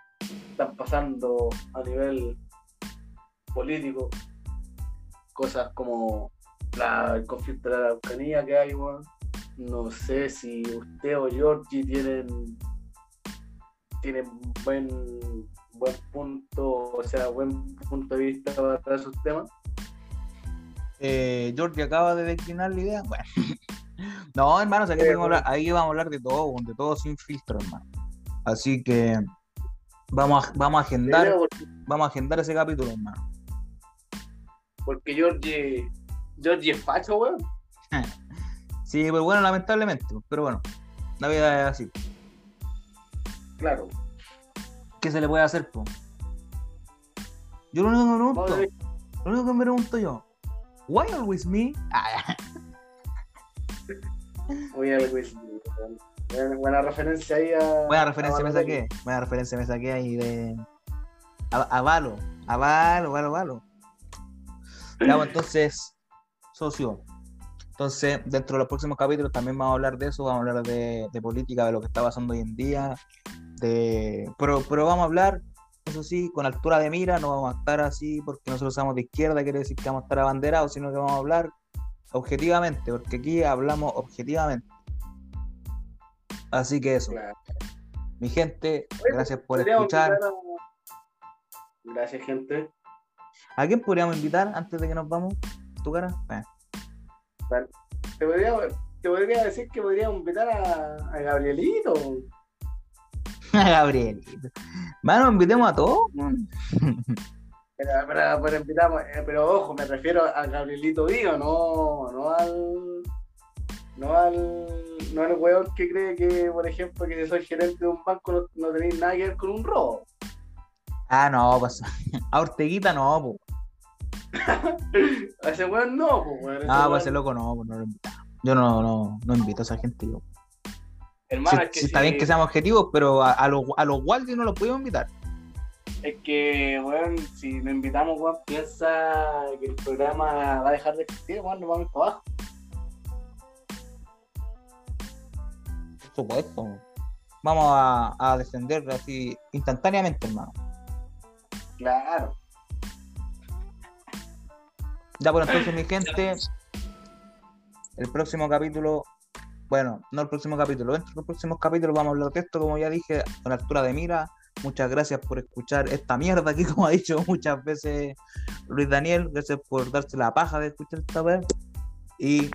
están pasando a nivel político. Cosas como la, el conflicto de la Araucanía que hay, weón. No sé si usted o Georgie tienen, tienen buen, buen punto, o sea, buen punto de vista para esos temas. Eh, acaba de declinar la idea. Bueno. *laughs* *laughs* no, hermano, o sea, que Sí, vamos a hablar- ahí vamos a hablar de todo, de todo sin filtro, hermano. Así que vamos a, vamos a agendar, vamos a agendar ese capítulo, hermano. porque Georgie, Georgie es facho, weón. *laughs* Sí, pero bueno, lamentablemente, pero bueno, la vida es así. Claro. ¿Qué se le puede hacer, po? Yo lo único que me pregunto, lo único que me pregunto yo, ¿Why always me? Muy bien, Luis. Buena, referencia ahí a. buena referencia a me saqué, buena referencia me saqué ahí de... A, a Valo, a Valo, Valo, Valo. Ya, pues, entonces, socio. Entonces, dentro de los próximos capítulos también vamos a hablar de eso, vamos a hablar de, de política, de lo que está pasando hoy en día, de... Pero, pero vamos a hablar, eso sí, con altura de mira, no vamos a estar así porque nosotros somos de izquierda, quiere decir que vamos a estar abanderados, sino que vamos a hablar objetivamente, porque aquí hablamos objetivamente. Así que eso. Claro. Mi gente, Oye, gracias por escuchar. a- Gracias, gente. ¿A quién podríamos invitar antes de que nos vamos? ¿Tu cara? Eh. Te podría, te podría decir que podríamos invitar a, a Gabrielito. *laughs* Gabriel. Mano, invitemos a todos. *laughs* Pero, pero, pero invitamos, eh, pero ojo, me refiero a Gabrielito Vivo, no, no al. No al. No al weón que cree que, por ejemplo, que si soy gerente de un banco no, no tenéis nada que ver con un robo. Ah, no, pues. *laughs* A Orteguita no, pues. *laughs* A ese weón no, pues weón. Ah, pues ese loco no, pues no lo invitamos. Yo no, no, no invito a esa gente. Yo. Hermano, es que está si- bien que seamos objetivos, pero a, a los, a los Waldi no los podemos invitar. Es que, weón, si lo invitamos, weón, piensa que el programa va a dejar de existir, weón, nos vamos para abajo. Por supuesto. Vamos a, a descender así instantáneamente, hermano. Claro. Ya por entonces, mi gente, el próximo capítulo, bueno, no el próximo capítulo, dentro de los próximos capítulos vamos a hablar de esto, como ya dije, con altura de mira. Muchas gracias por escuchar esta mierda aquí, *laughs* como ha dicho muchas veces Luis Daniel. Gracias por darse la paja de escuchar esta vez. Y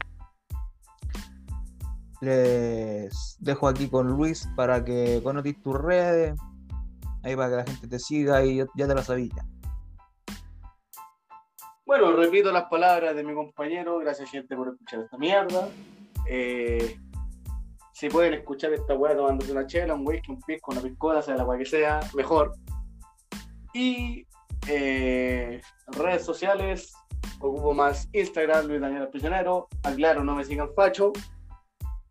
les dejo aquí con Luis para que conozcas tus redes, ahí para que la gente te siga y ya- te lo sabía. Bueno, repito las palabras de mi compañero. Gracias, gente, por escuchar esta mierda. Eh, si pueden escuchar esta weá tomándose una chela, un whisky, un pisco, una piscola, sea la weá que sea, mejor. Y eh, redes sociales, ocupo más Instagram, Luis Daniel El Prisionero. Aclaro, no me sigan facho,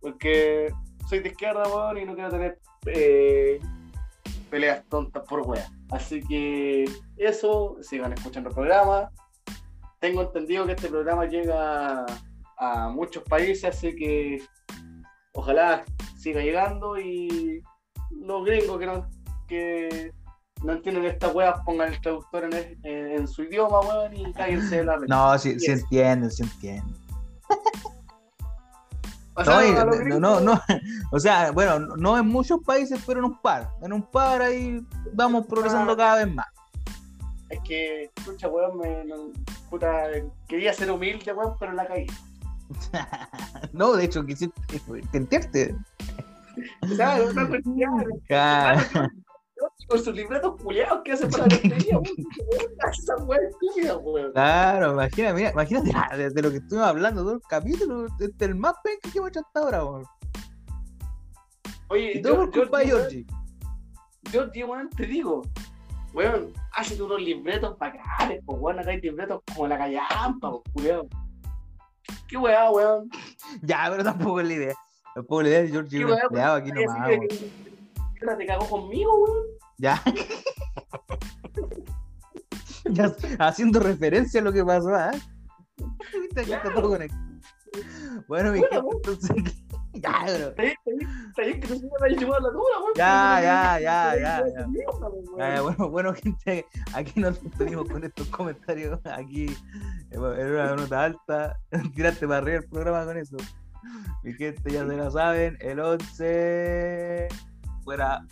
porque soy de izquierda, weón, y no quiero tener eh, peleas tontas por weá. Así que eso, sigan escuchando el programa. Tengo entendido que este programa llega a muchos países, así que ojalá siga llegando y los gringos que no, que no entienden estas weas pongan el traductor en, en- en su idioma, weón, y cállense de la *laughs* risa. No, sí, sí entienden, sí entienden. *laughs* O sea, No, no, gringos, no, no, *laughs* o sea, bueno, no en muchos países, pero en un par. En un par ahí vamos progresando Ah. cada vez más. Es que, escucha, weón, me, puta, quería ser humilde, weón, pero la caí. *laughs* No, de hecho, quisiste entiende. O sea, no. Claro. *laughs* Con sus libretos culiados que hacen para la lotería, weón. Esa weá estúpida, weón. Claro, imagina, mira, imagínate ah, desde lo que estuvimos hablando todo el capítulo, este es el más penca que hemos hecho hasta ahora, weón. Oye, Y todo por culpa de weón, Georgie. yo, weón, te digo, weón, hazte unos libretos bacanes, pues, weón, acá hay libretos como la callampa, culiao. ¿Qué weá, weón? *laughs* Ya, pero tampoco es la idea. Tampoco es la idea de Georgie ¿Qué weá, empleado aquí nomás, que- weón. te cagó conmigo, weón. Ya. *laughs* ya haciendo referencia a lo que pasó, *laughs* conectado. Bueno, mi Bueno, gente, entonces. Ya. Ya, ya, ya, bueno, bueno, gente, aquí nos despedimos con estos comentarios. Aquí en una nota alta. *laughs* Tiraste para arriba el programa con eso. Mi gente ya se la saben. El 11. Fuera.